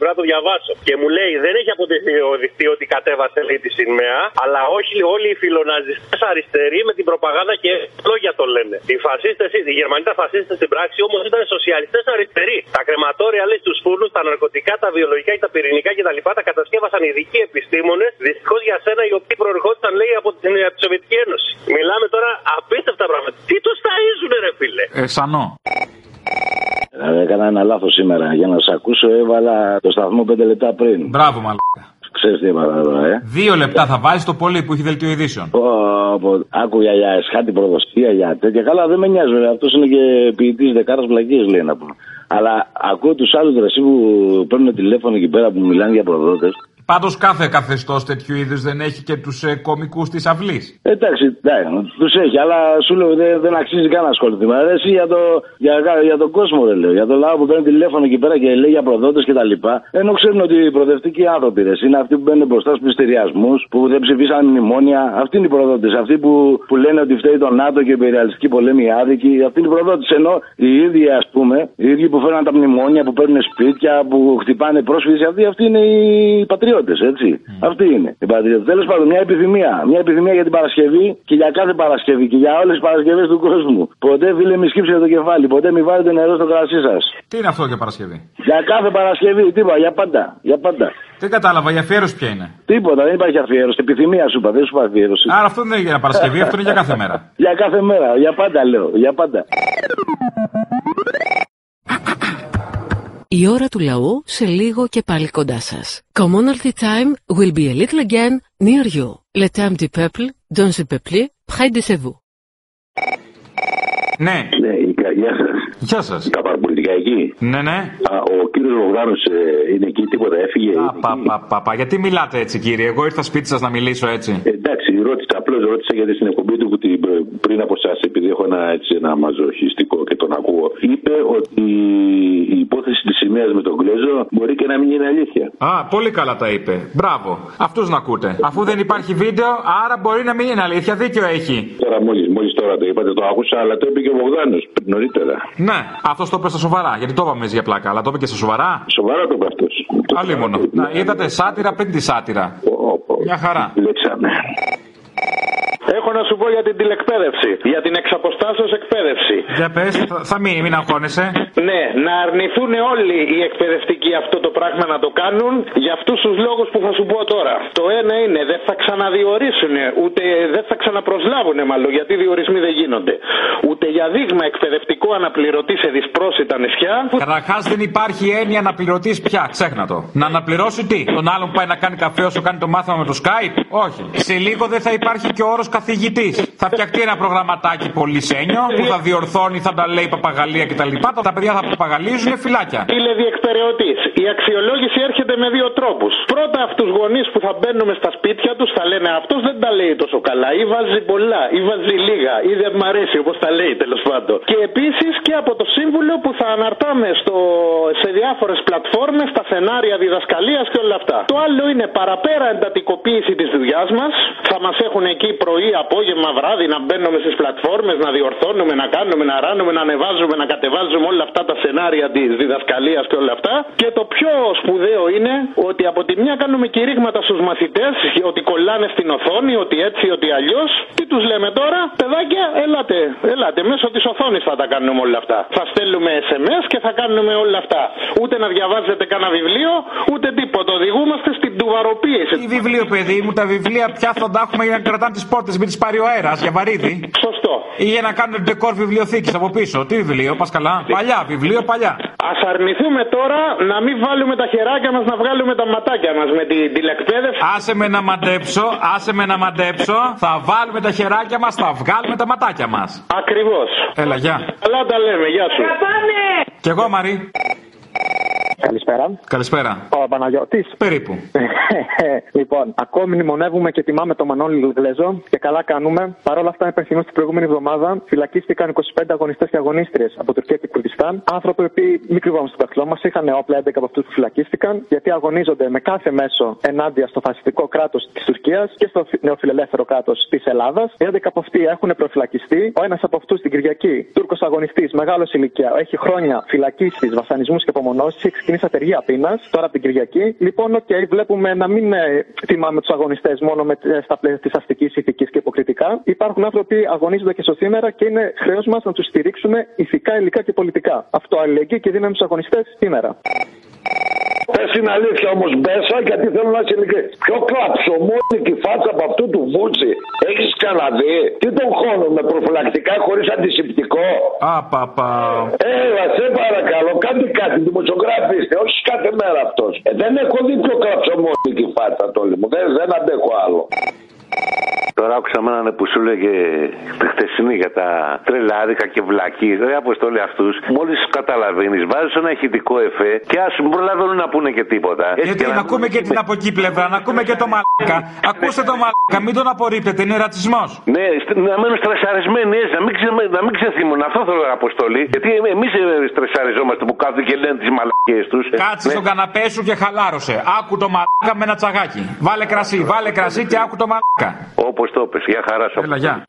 πρέπει να το διαβάσω. Και μου λέει, δεν έχει αποδειχθεί ότι κατέβασε λέει τη σημαία, αλλά όχι όλοι οι φιλοναζιστές αριστεροί με την προπαγάνδα και λόγια το λένε. Οι φασίστες, οι Γερμανοί ήταν φασίστες στην πράξη, όμως ήταν σοσιαλιστές αριστεροί. Τα κρεματόρια λέει στους φούρνους, τα ναρκωτικά, τα βιολογικά και τα πυρηνικά κτλ. Τα κατασκεύασαν ειδικοί επιστήμονες, δυστυχώς για σένα, οι οποίοι προερχόντουσαν λέει από την, από τη Σοβιετική Ένωση. Μιλάμε τώρα απίστευτα πράγματα. Τι τους ταΐζουν, ρε φίλε; Ε, σανό. Ε, Έκανα ένα λάθος σήμερα. Για να σα ακούσω, έβαλα το σταθμό 5 λεπτά πριν. Μπράβο, μαλάκα. Ξέρεις τι έβαλα εδώ, ε; Δύο λεπτά θα βάζεις το πολύ που έχει δελτίο ειδήσεων. Πω, πω, άκουγα για εσχάτη προδοστία, για τέτοια. Καλά, δεν με νοιάζει, βέβαια. Αυτός είναι και ποιητής δεκάρας βλακίε, λέει να πούμε. Αλλά ακούω τους άλλους δρασί που παίρνουν τηλέφωνο εκεί πέρα που μιλάνε για προδότες. Πάντως κάθε καθεστώς τέτοιου είδους δεν έχει και τους ε, κομικούς της αυλής. Εντάξει, τους έχει, αλλά σου λέω δεν, δεν αξίζει καν να ασχοληθεί. Μα εσύ για, το, για, για τον κόσμο δεν λέω. Για τον λαό που παίρνει τηλέφωνο εκεί πέρα και λέει για προδότες κτλ. Ενώ ξέρουν ότι οι προοδευτικοί άνθρωποι ρε, είναι αυτοί που μπαίνουν μπροστά στους πληστηριασμούς, που δεν ψηφίσαν μνημόνια. Αυτοί είναι οι προδότες. Αυτοί που, που λένε ότι φταίει το ΝΑΤΟ και η περιαλιστική πολέμη άδικη. Αυτοί είναι οι προδότες. Ενώ οι ίδιοι ας πούμε, οι ίδιοι που φέρναν τα μνημόνια, που παίρνουν σπίτια, που χτυπάνε πρόσφυγες, αυτοί, αυτοί είναι οι πατριώτες πατριώτες, έτσι. Αυτοί είναι οι πατριώτες. Τέλος πάντων, μια επιθυμία. Μια επιθυμία για την Παρασκευή και για κάθε Παρασκευή και για όλες τις Παρασκευές του κόσμου. Ποτέ, φίλε, μη σκύψετε το κεφάλι. Ποτέ μη βάλετε νερό στο κρασί σας. Τι είναι αυτό για Παρασκευή; Για κάθε Παρασκευή, τίποτα, για πάντα. Για πάντα. Δεν κατάλαβα, η αφιέρωση ποια είναι; Τίποτα, δεν υπάρχει αφιέρωση. Επιθυμία σου είπα, δεν σου είπα αφιέρωση. Άρα αυτό δεν είναι για Παρασκευή, αυτό είναι για κάθε μέρα. για κάθε μέρα, για πάντα λέω, για πάντα. Η ώρα του λαού σε λίγο και πάλι κοντά σας. Commonalty time will be a little again near you. Le temps du peuple, dans le peuple, près de chez vous. Ναι. Ναι, γεια σας. Γεια σας. Τα παραπολιτικά εκεί. Ναι, ναι. Α, ο κύριος Βογδάνο είναι εκεί, τίποτα έφυγε. Α, πα, πα, πα, πα. Γιατί μιλάτε έτσι, κύριε; Εγώ ήρθα σπίτι σας να μιλήσω έτσι. Ε, εντάξει, ρώτησα, απλώς ρώτησα γιατί στην εκπομπή του που την, πριν από εσά, επειδή έχω ένα, έτσι, ένα μαζοχιστικό και τον ακούω, είπε ότι η υπόθεση τη σημαία με τον Γκλέζο μπορεί και να μην είναι αλήθεια. Α, πολύ καλά τα είπε. Μπράβο. Αυτούς να ακούτε. Αφού δεν υπάρχει βίντεο, άρα μπορεί να μην είναι αλήθεια. Δίκιο έχει. Τώρα μόλις μόλις τώρα το είπατε, το άκουσα, αλλά το είπε και ο Βογδάνος νωρίτερα. Ναι, αυτός το είπε στα σοβαρά. Γιατί το είπαμε για πλάκα, αλλά το είπε και στα σοβαρά. Σοβαρά το είπε αυτός. Αλίμονο. Να, είδατε σάτυρα πριν τη σάτυρα. Μια χαρά. Λέξαμε. Έχω να σου πω για την τηλεκπαίδευση. Για την εξαποστάσεως εκπαίδευση. Για πες, θα, θα μείνει, μην αγχώνεσαι. Ναι, να αρνηθούν όλοι οι εκπαιδευτικοί αυτό το πράγμα να το κάνουν για αυτούς τους λόγους που θα σου πω τώρα. Το ένα είναι δεν θα ξαναδιορίσουν, ούτε δεν θα ξαναπροσλάβουν μάλλον, γιατί οι διορισμοί δεν γίνονται. Ούτε για δείγμα εκπαιδευτικό αναπληρωτής σε δυσπρόσιτα νησιά. Καταρχάς δεν υπάρχει έννοια αναπληρωτή πια, ξέχνα το. Να αναπληρώσει τι, τον άλλον που πάει να κάνει καφέ όσο κάνει το μάθημα με το Skype; Όχι. Σε λίγο δεν θα υπάρχει και ο όρος καθηγητή. Θα φτιαχτεί ένα προγραμματάκι πολύ σένιο που θα διορθώνει, θα τα λέει παπαγαλία κτλ. Τα παιδιά θα παπαγαλίζουν φυλάκια. Τηλεδιεκπαιρεωτή. Η αξιολόγηση έρχεται με δύο τρόπους. Πρώτα αυτούς του γονείς που θα μπαίνουμε στα σπίτια τους θα λένε αυτός δεν τα λέει τόσο καλά ή βάζει πολλά ή βάζει λίγα ή δεν μ' αρέσει όπως τα λέει τέλος πάντων. Και επίσης και από το σύμβουλο που θα αναρτάμε στο, σε διάφορες πλατφόρμες τα σενάρια διδασκαλίας και όλα αυτά. Το άλλο είναι παραπέρα εντατικοποίηση της δουλειάς μας. Θα μας έχουν εκεί πρωί, απόγευμα, βράδυ να μπαίνουμε στις πλατφόρμες, να διορθώνουμε, να κάνουμε, να ράνουμε, να ανεβάζουμε, να κατεβάζουμε όλα αυτά τα σενάρια της διδασκαλίας και όλα αυτά. Και το πιο σπουδαίο είναι ότι από τη μια κάνουμε κηρύγματα στους μαθητές ότι κολλάνε στην οθόνη, ότι έτσι, ότι αλλιώς. Τι τους λέμε τώρα, παιδάκια, ελάτε, ελάτε, μέσω της οθόνης θα τα κάνουμε όλα αυτά. Θα στέλνουμε SMS και θα κάνουμε όλα αυτά. Ούτε να διαβάζετε κανένα βιβλίο, ούτε τίποτα. Οδηγούμαστε στην τουβαροποίηση. Τι βιβλίο, παιδί μου, τα βιβλία πια θα τα έχουμε για να κρατάνε τις πόρτες, μην τις πάρει ο αέρας για βαρύδι. Σωστό. Ή για να κάνουν ντεκόρ βιβλιοθήκης από πίσω. Τι βιβλίο, πας καλά. Παλιά, βιβλίο παλιά. Α αρνηθούμε τώρα να μην βάλουμε τα χεράκια μας να βγάλουμε τα ματάκια μας με την τηλεκπαίδευση. Άσε με να μαντέψω, άσε με να μαντέψω. Θα βάλουμε τα χεράκια μας, θα βγάλουμε τα ματάκια μας. Ακριβώς. Έλα, γεια. Καλά τα λέμε, γεια σου. Κι εγώ, Μαρή. Καλησπέρα. Καλησπέρα. Ο Παναγιώτης. Περίπου. λοιπόν, ακόμη μνημονεύουμε και τιμάμε το Μανώλη Γλέζο και καλά κάνουμε. Παρ' όλα αυτά, υπενθυμίζω την προηγούμενη εβδομάδα φυλακίστηκαν 25 αγωνιστές και αγωνίστριες από Τουρκία και Κουρδιστάν. Άνθρωποι που μην κρυβόμαστε στο δάχτυλό μας, είχαν όπλα 11 από αυτούς που φυλακίστηκαν, γιατί αγωνίζονται με κάθε μέσο ενάντια στο φασιστικό κράτος της Τουρκίας και στο νεοφιλελεύθερο κράτος της Ελλάδας. Οι 11 από αυτοί έχουν προφυλακιστεί. Ο ένας από αυτούς την Κυριακή, Τούρκος αγωνιστής, μεγάλος σε ηλικία, έχει χρόνια φυλακίσεις, βασανισμούς και απομονώσεις, έχει ξεκινήσει απεργία πείνας τώρα από την Κυριακή. Λοιπόν, οκ, βλέπουμε να μην ε, τιμάμε τους αγωνιστές μόνο με, ε, στα πλαίσια της αστικής ηθικής και υποκριτικά. Υπάρχουν άνθρωποι που αγωνίζονται και στο σήμερα και είναι χρέος μας να τους στηρίξουμε ηθικά, υλικά και πολιτικά. Αυτό αλληλεγγύη και δίνουμε στους αγωνιστές σήμερα. Πε την αλήθεια όμως, Μπέσα, γιατί θέλω να είσαι ειλικρινής. Πιο κλαψωμόνικη φάτσα από αυτού του Βούτσι έχεις ξαναδεί; Τι τον χώνω με προφυλακτικά χωρίς αντισηπτικό; Απαπα. Έλα, σε παρακαλώ, κάντε κάτι, δημοσιογράφη είστε, όχι κάθε μέρα αυτός. Ε, δεν έχω δει πιο κλαψωμόνικη φάτσα τόλοι μου. Δεν, δεν αντέχω άλλο. Τώρα άκουσα με έναν που σου λέγε τη χτεσινή για τα τρελάρικα και βλακή. Ρε αποστόλη αυτούς. Μόλις τους καταλαβαίνεις, βάζεις ένα ηχητικό εφέ και ας μην προλαβαίνουν να πούνε και τίποτα. Έτσι Γιατί και να ακούμε και την από εκεί πλευρά, να ακούμε και το μαλάκα. Ακούστε το μαλάκα, μην τον απορρίπτετε, είναι ρατσισμός. Ναι, στ- να μένουν στρεσαρισμένοι έτσι, να μην, ξε, να μην ξεθύμουν. Αυτό θέλω να αποστολή. Γιατί εμείς στρεσαριζόμαστε που κάθονται και λένε τις μαλακίε τους. Κάτσε στον καναπέ σου και χαλάρωσε. Άκου το μαλάκα με ένα τσαγάκι. Βάλε κρασί, βάλε κρασί και άκου το μαλάκα. Όπως το πες, για χαρά σου. Έλα, γεια.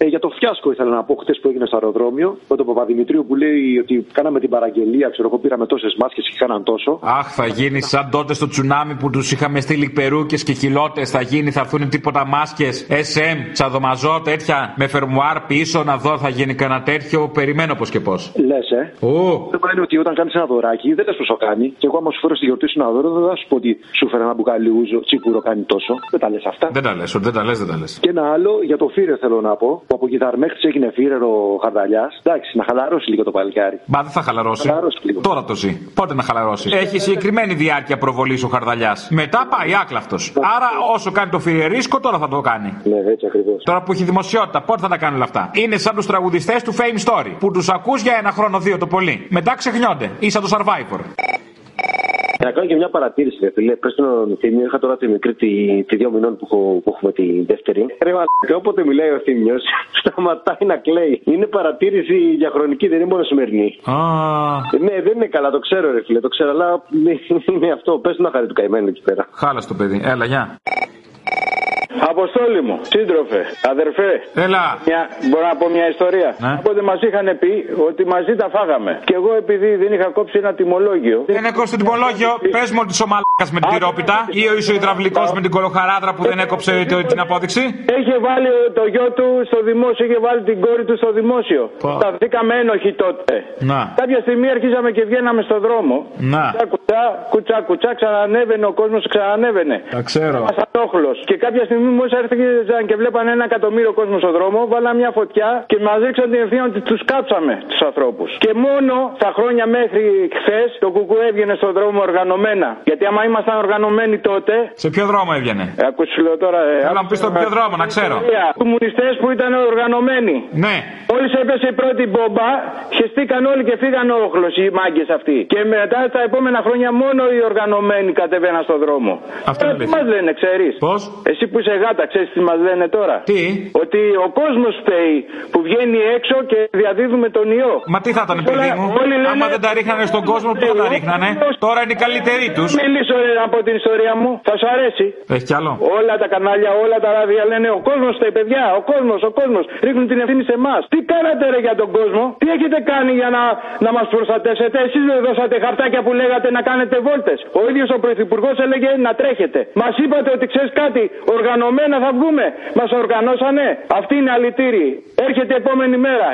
Ε, για το φιάσκο ήθελα να πω χτες που έγινε στο αεροδρόμιο με τον Παπαδημητρίου που λέει ότι κάναμε την παραγγελία, ξέρω εγώ, πήραμε τόσες μάσκες και κάναν τόσο. Αχ, θα γίνει σαν τότε στο τσουνάμι που τους είχαμε στείλει περούκες και χιλότες. Θα γίνει, θα έρθουν τίποτα μάσκες. SM, τσαδομαζό, τέτοια. Με φερμουάρ πίσω να δω, θα γίνει κανένα τέτοιο. Περιμένω πώς και πώς. Λες, ε. Ω. Το θέμα είναι ότι όταν κάνεις ένα δωράκι, δεν λες πώς το κάνει. Και εγώ, άμα σου φέρω στη γιορτή σου ένα δώρο, δεν θα σου πω ότι σου φέρω ένα μπουκάλι ούζο, τσίπουρο κάνει τόσο. Δεν τα λες αυτά. Δεν τα λες, δεν τα λες, δεν τα λες. Και ένα άλλο για το φύρε θέλω να πω, που από κυταρμέχτη έγινε φύρερο χαρδαλιάς. Εντάξει, να χαλαρώσει λίγο το παλικάρι. Μα δεν θα χαλαρώσει. Τώρα το ζει. Πότε να χαλαρώσεις; Έχει συγκεκριμένη διάρκεια προβολής ο χαρδαλιάς. Μετά πάει άκλαυτος. Άρα όσο κάνει το φιρερίσκο, τώρα θα το κάνει. Ναι, έτσι ακριβώς. Τώρα που έχει δημοσιότητα, πότε θα τα κάνει όλα αυτά; Είναι σαν τους τραγουδιστές του Fame Story. Που τους ακούς για ένα χρόνο, δύο το πολύ. Μετά ξεχνιόνται. Ή σαν το Survivor. Να κάνω και μια παρατήρηση, ρε φίλε. Πες στον Θήμιο, είχα τώρα τη μικρή τη, τη δύο μηνών που, έχω, που έχουμε τη δεύτερη. Ρε μαλάκα, όποτε μιλάει ο Θήμιος, σταματάει να κλαίει. Είναι παρατήρηση διαχρονική, δεν είναι μόνο σημερινή. Α. Ναι, δεν είναι καλά, το ξέρω, ρε φίλε, το ξέρω, αλλά είναι αυτό. Πες να χαρεί του καημένου εκεί πέρα. Χάλα το παιδί. Έλα, γεια. Αποστόλη μου, σύντροφε, αδερφέ. Έλα. Μια, μπορώ να πω μια ιστορία. Ναι. Οπότε μας είχαν πει ότι μαζί τα φάγαμε. Και εγώ επειδή δεν είχα κόψει ένα τιμολόγιο. Δεν έκοψε το τιμολόγιο. Πες μου ότι είσαι ο μαλάκας με την τυρόπιτα ή ο είσαι ο υδραυλικός με την κολοχαράδρα που δεν έκοψε το- την απόδειξη; Είχε βάλει το γιο του στο δημόσιο, είχε βάλει την κόρη του στο δημόσιο. Σταθήκαμε ένοχοι τότε. Να. Κάποια στιγμή αρχίζαμε και βγαίναμε στον δρόμο. Να. Κουτσά, κουτσά, κουτσά, κουτσά, ξανανέβαινε ο κόσμος, ξανανέβαινε. Τα ξέρω. Μας ανόχλος. Και κάποια στιγμή μόλις έρθαν και βλέπανε ένα εκατομμύριο κόσμο στον δρόμο, βάλαν μια φωτιά και μας ρίξαν την ευθύνη ότι τους κάψαμε τους ανθρώπους. Και μόνο στα χρόνια μέχρι χθες το κουκού έβγαινε στον δρόμο οργανωμένα. Γιατί άμα ήμασταν οργανωμένοι τότε. Σε ποιο δρόμο έβγαινε; Ε, ακούς σου λέω τώρα. Ε, Θέλω να μου πεις στον ποιο δρόμο, να ξέρω. Κομμουνιστές που ήταν οργανωμένοι. Ναι. Μόλις έπεσε η πρώτη μπόμπα, χεστήκαν όλοι και φύγαν όχλος οι μάγκες αυτοί. Και μετά τα επόμενα χρόνια μόνο οι οργανωμένοι κατεβαίναν στον δρόμο. Αυτό είναι τι αλήθεια. μας λένε, ξέρεις. Πώς; Εσύ που είσαι γάτα, ξέρεις τι μας λένε τώρα; Τι; Ότι ο κόσμος φταίει που βγαίνει έξω και διαδίδουμε τον ιό. Μα τι θα ήταν, παιδί μου; όλοι λένε- Άμα δεν τα ρίχνανε στον κόσμο, πού θα τα ρίχνανε; Τώρα είναι οι καλύτεροι τους. Μιλήσω ρε, από την ιστορία μου, θα σου αρέσει. Έχεις κι άλλο; Όλα τα κανάλια, όλα τα ράδια λένε ο κόσμος φταίει, παιδιά. Ο κόσμος, ο κόσμος. Ρίχνουν την ευθύνη σε εμάς. Τι κάνατε ρε για τον κόσμο, τι έχετε κάνει για να, να μας προστατέσετε. Εσείς δεν δώσατε χαρτάκια που λέγατε να κάνετε βόλτες. Ο ίδιος ο πρωθυπουργός έλεγε να τρέχετε. Μας είπατε ότι ξέρεις κάτι, οργανωμένα θα βγούμε. Μας οργανώσανε. Αυτή είναι αλητήρη. Έρχεται η επόμενη μέρα.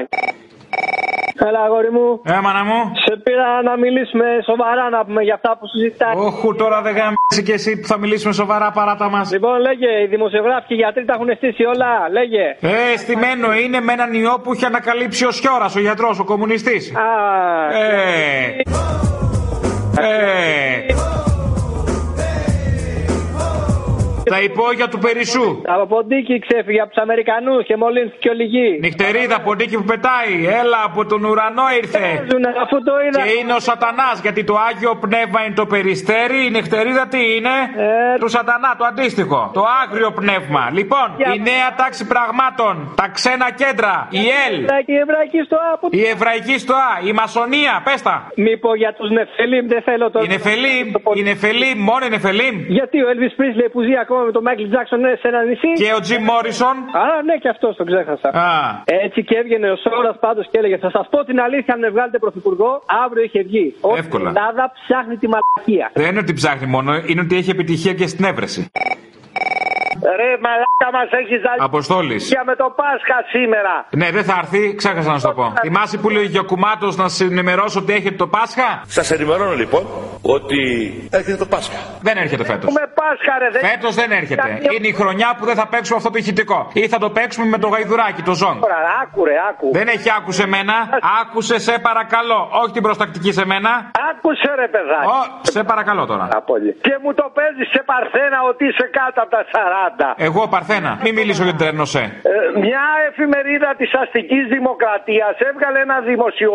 Έλα, αγόρι μου. Έμανα μου. Σε πήρα να μιλήσουμε σοβαρά να πούμε για αυτά που συζητάει. Όχου τώρα δεν γάμισε και εσύ που θα μιλήσουμε σοβαρά παράτα μας. Λοιπόν, λέγε, οι δημοσιογράφοι και οι γιατροί τα έχουν στήσει όλα. Λέγε. Ε, στημένο είναι με έναν ιό που είχε ανακαλύψει ο Σιώρα, ο γιατρός, ο κομμουνιστής. Α, Ε. Ε. Τα υπόγεια του Περισσού. Από ποντίκι ξέφυγε από τους Αμερικανούς και μολύνθηκε ο λυγί. Νυχτερίδα, ποντίκι που πετάει. Έλα, από τον ουρανό ήρθε. Παίζουνε, αφού το είδα. Και είναι ο Σατανάς, γιατί το Άγιο Πνεύμα είναι το περιστέρι, η νυχτερίδα τι είναι; Ε, Του Σατανά, το αντίστοιχο. Το άγριο πνεύμα. Λοιπόν, η νέα τάξη πραγμάτων, τα ξένα κέντρα, η ΕΛ, Η εβραϊκή στο άπο. η Εβραϊκή Στοά, η Μασονία, πες τα. Μήπω για τους Νεφελίμ δεν θέλω το. Η Νεφελίμ, η Νεφελίμ, μόνο η Νεφελίμ. Γιατί ο Elvis Presley που ζει ακόμα με τον Michael Jackson είναι σε ένα νησί. Και ο Τζιμ Μόρισον. Α, ναι, και αυτός το ξέχασα. Α. Έτσι και έβγαινε ο Σόρας πάντως και έλεγε: Θα σας πω την αλήθεια, αν με βγάλετε πρωθυπουργό, αύριο είχε βγει. Όλη Εύκολα. Η Ελλάδα ψάχνει τη μαλακία. Δεν είναι ότι ψάχνει μόνο, είναι ότι έχει επιτυχία και στην έβρεση. Ρε μαλάκα μας έχεις ζαλίσει. Αποστόλης. Για με το Πάσχα σήμερα. Ναι, δεν θα έρθει, ξέχασα να σου το πω. Θυμάσαι που λέει ο Γιακουμάτος να σε ενημερώσω ότι έχετε το Πάσχα; Σας ενημερώνω λοιπόν ότι έρχεται το Πάσχα. Δεν έρχεται φέτος. Έχουμε Πάσχα, ρε. Δεν... Φέτος δεν έρχεται. Είναι η χρονιά που δεν θα παίξουμε αυτό το ηχητικό. Ή θα το παίξουμε με το γαϊδουράκι, το ζώng. Τώρα, άκου, ρε, άκου. Δεν έχει άκουσε μένα. Άκουσε σε παρακαλώ. Όχι την προστακτική σε μένα. Άκουσε, ρε, παιδάκι. Ω, σε παρακαλώ τώρα. Και μου το παίζεις σε παρθένα ότι είσαι κάτω από τα 40. Εγώ Παρθένα. Μην μιλήσω για την Τερνοσέ. Ε, μια εφημερίδα της αστικής δημοκρατίας έβγαλε ένα δημοσιο...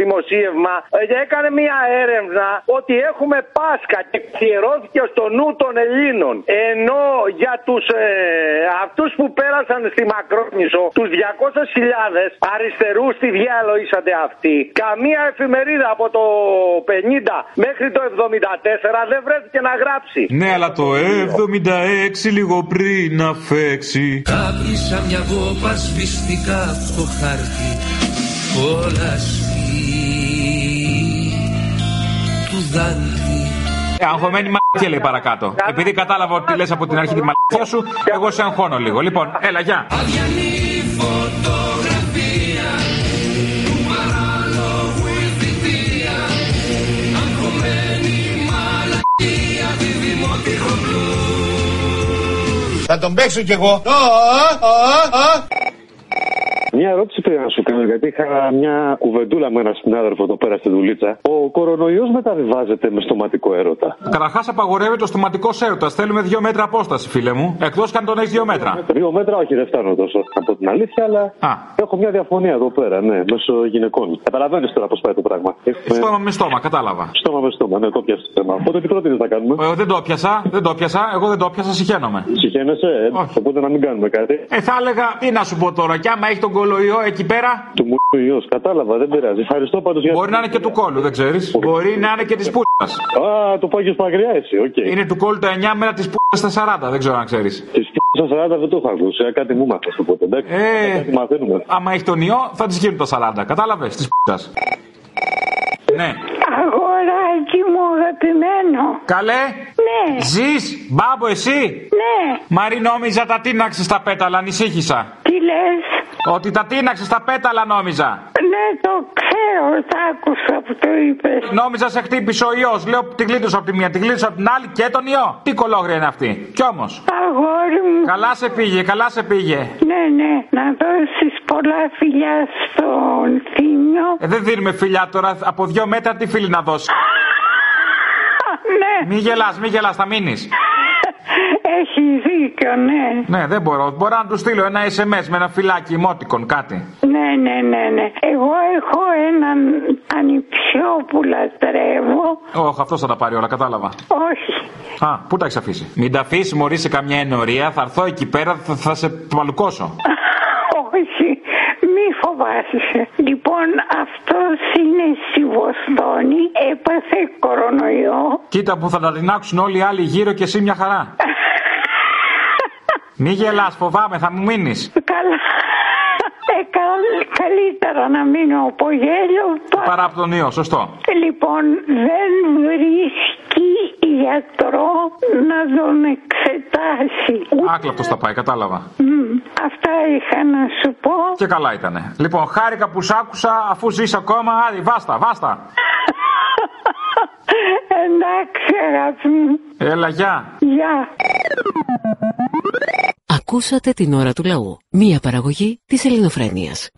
δημοσίευμα ε, και έκανε μια έρευνα ότι έχουμε Πάσχα και καθιερώθηκε στο νου των Ελλήνων. Ενώ για τους ε, αυτούς που πέρασαν στη Μακρόνισο, τους 200.000 αριστερούς τι διάλο ήσατε αυτοί. Καμία εφημερίδα από το 50 μέχρι το 74 δεν βρέθηκε να γράψει. Ναι, αλλά το 76 λίγο πριν να φέξει. Κάπλισα μια κόπα σβηστικά στο χάρτη κόλαστη του Δάντη Ε, αγχωμένη μαλακία λέει παρακάτω. Επειδή κατάλαβα ότι λες από την αρχή τη μαλακία σου, εγώ σε αγχώνω λίγο. Λοιπόν, έλα, γεια. Θα τον παίξω κι εγώ. Μια ερώτηση πρέπει να σου κάνω, γιατί είχα μια κουβεντούλα με έναν συνάδελφο εδώ πέρα στη δουλίτσα. Ο κορονοϊός μεταβιβάζεται με στοματικό έρωτα. Καταρχάς απαγορεύεται ο στοματικός έρωτας. Θέλουμε δύο μέτρα απόσταση, φίλε μου. Εκτός και αν τον έχεις δύο μέτρα. Δύο μέτρα, όχι, δεν φτάνω τόσο από την αλήθεια, αλλά έχω μια διαφωνία εδώ πέρα, ναι, μέσω γυναικών. Καταλαβαίνει τώρα πώς πάει το πράγμα. Έχουμε... Στόμα με στόμα, κατάλαβα. Στόμα με στόμα, ναι, το πιάσε το θέμα. Οπότε τι πρότεινε να κάνουμε; Εγώ δεν το πιάσα, δεν το πιάσα, εγώ δεν το πιάσα, συχαίνομαι. Συχαίνεσαι, ε, οπότε να μην κάνουμε κάτι. Ε, θα έλεγα, τι να σου πω τώρα, κι άμα έχει τον κολοϊό εκεί πέρα. Του μου ιός, κατάλαβα, δεν πειράζει. Ευχαριστώ πάντως για Μπορεί να είναι και του κώλου, δεν ξέρεις. Μπορεί να είναι και της πούτσας. Α, το πας πιο μακριά εσύ, οκ. Είναι του κώλου τα 9μερα της πούτσας τα 40, δεν ξέρω αν ξέρεις. Της πούτσας τα 40 δεν το έχω ακούσει, ε, κάτι μου 'μαθα οπότε, εντάξει. Ε, Κάτι μαθαίνουμε. άμα έχει τον ιό, θα της γίνουν τα 40. Κατάλαβες, της πούτσας. Ναι. Αγοράκι μου αγαπημένο. Καλέ. Ναι. Ζεις, μπάμπο, εσύ. Ναι. Μαρή νόμιζα τα τίναξες στα πέταλα, ανησύχησα. Τι λες; Ότι τα τίναξε στα πέταλα νόμιζα. Ναι, το ξέρω, τα άκουσα που το είπες. Νόμιζα σε χτύπησε ο ιός. Λέω τη γλίτωσα από τη μία, τη γλίτωσα από την άλλη και τον ιό. Τι κολόγρια είναι αυτή. Κι όμως. Αγόρι μου. Καλά σε πήγε, καλά σε πήγε. Ναι, ναι, να δώσεις πολλά φιλιά στον Θήμιο. Ε, δεν δίνουμε φιλιά τώρα. Από δύο μέτρα τι φίλοι να δώσεις. Ναι. Μη γελάς, μη γελάς, θα μείνεις. Έχει δίκιο, ναι. Ναι, δεν μπορώ. Μπορώ να του στείλω ένα SMS με ένα φυλάκι emoticon, κάτι. Ναι, ναι, ναι, ναι. Εγώ έχω έναν ανιψιό που λατρεύω. Όχι, αυτός θα τα πάρει όλα, κατάλαβα. Όχι. Α, πού τα έχεις αφήσει; Μην τα αφήσεις, Μωρή, σε καμιά ενορία. Θα έρθω εκεί πέρα, θα, θα σε παλουκώσω. Όχι, μη φοβάσαι. Λοιπόν, αυτός είναι στη Βοστόνη, έπαθε κορονοϊό. Κοίτα που θα τα τεινάξουν όλοι οι άλλοι γύρω και εσύ μια χαρά. Μη γελάς, φοβάμαι, θα μου μείνεις. Καλά. Ε, καλ- καλύτερα να μείνω από γέλιο. Παρά από τον ιό, σωστό. Λοιπόν, δεν βρίσκει γιατρό να τον εξετάσει. Άκλαπτος θα πάει, κατάλαβα. Μμ, αυτά είχα να σου πω. Και καλά ήτανε. Λοιπόν, χάρηκα που σ' άκουσα, αφού ζεις ακόμα, άρη, βάστα, βάστα. Εντάξει, αγάπη μου. Έλα, γεια. Γεια. Ακούσατε την ώρα του λαού. Μία παραγωγή της ελληνοφρένειας.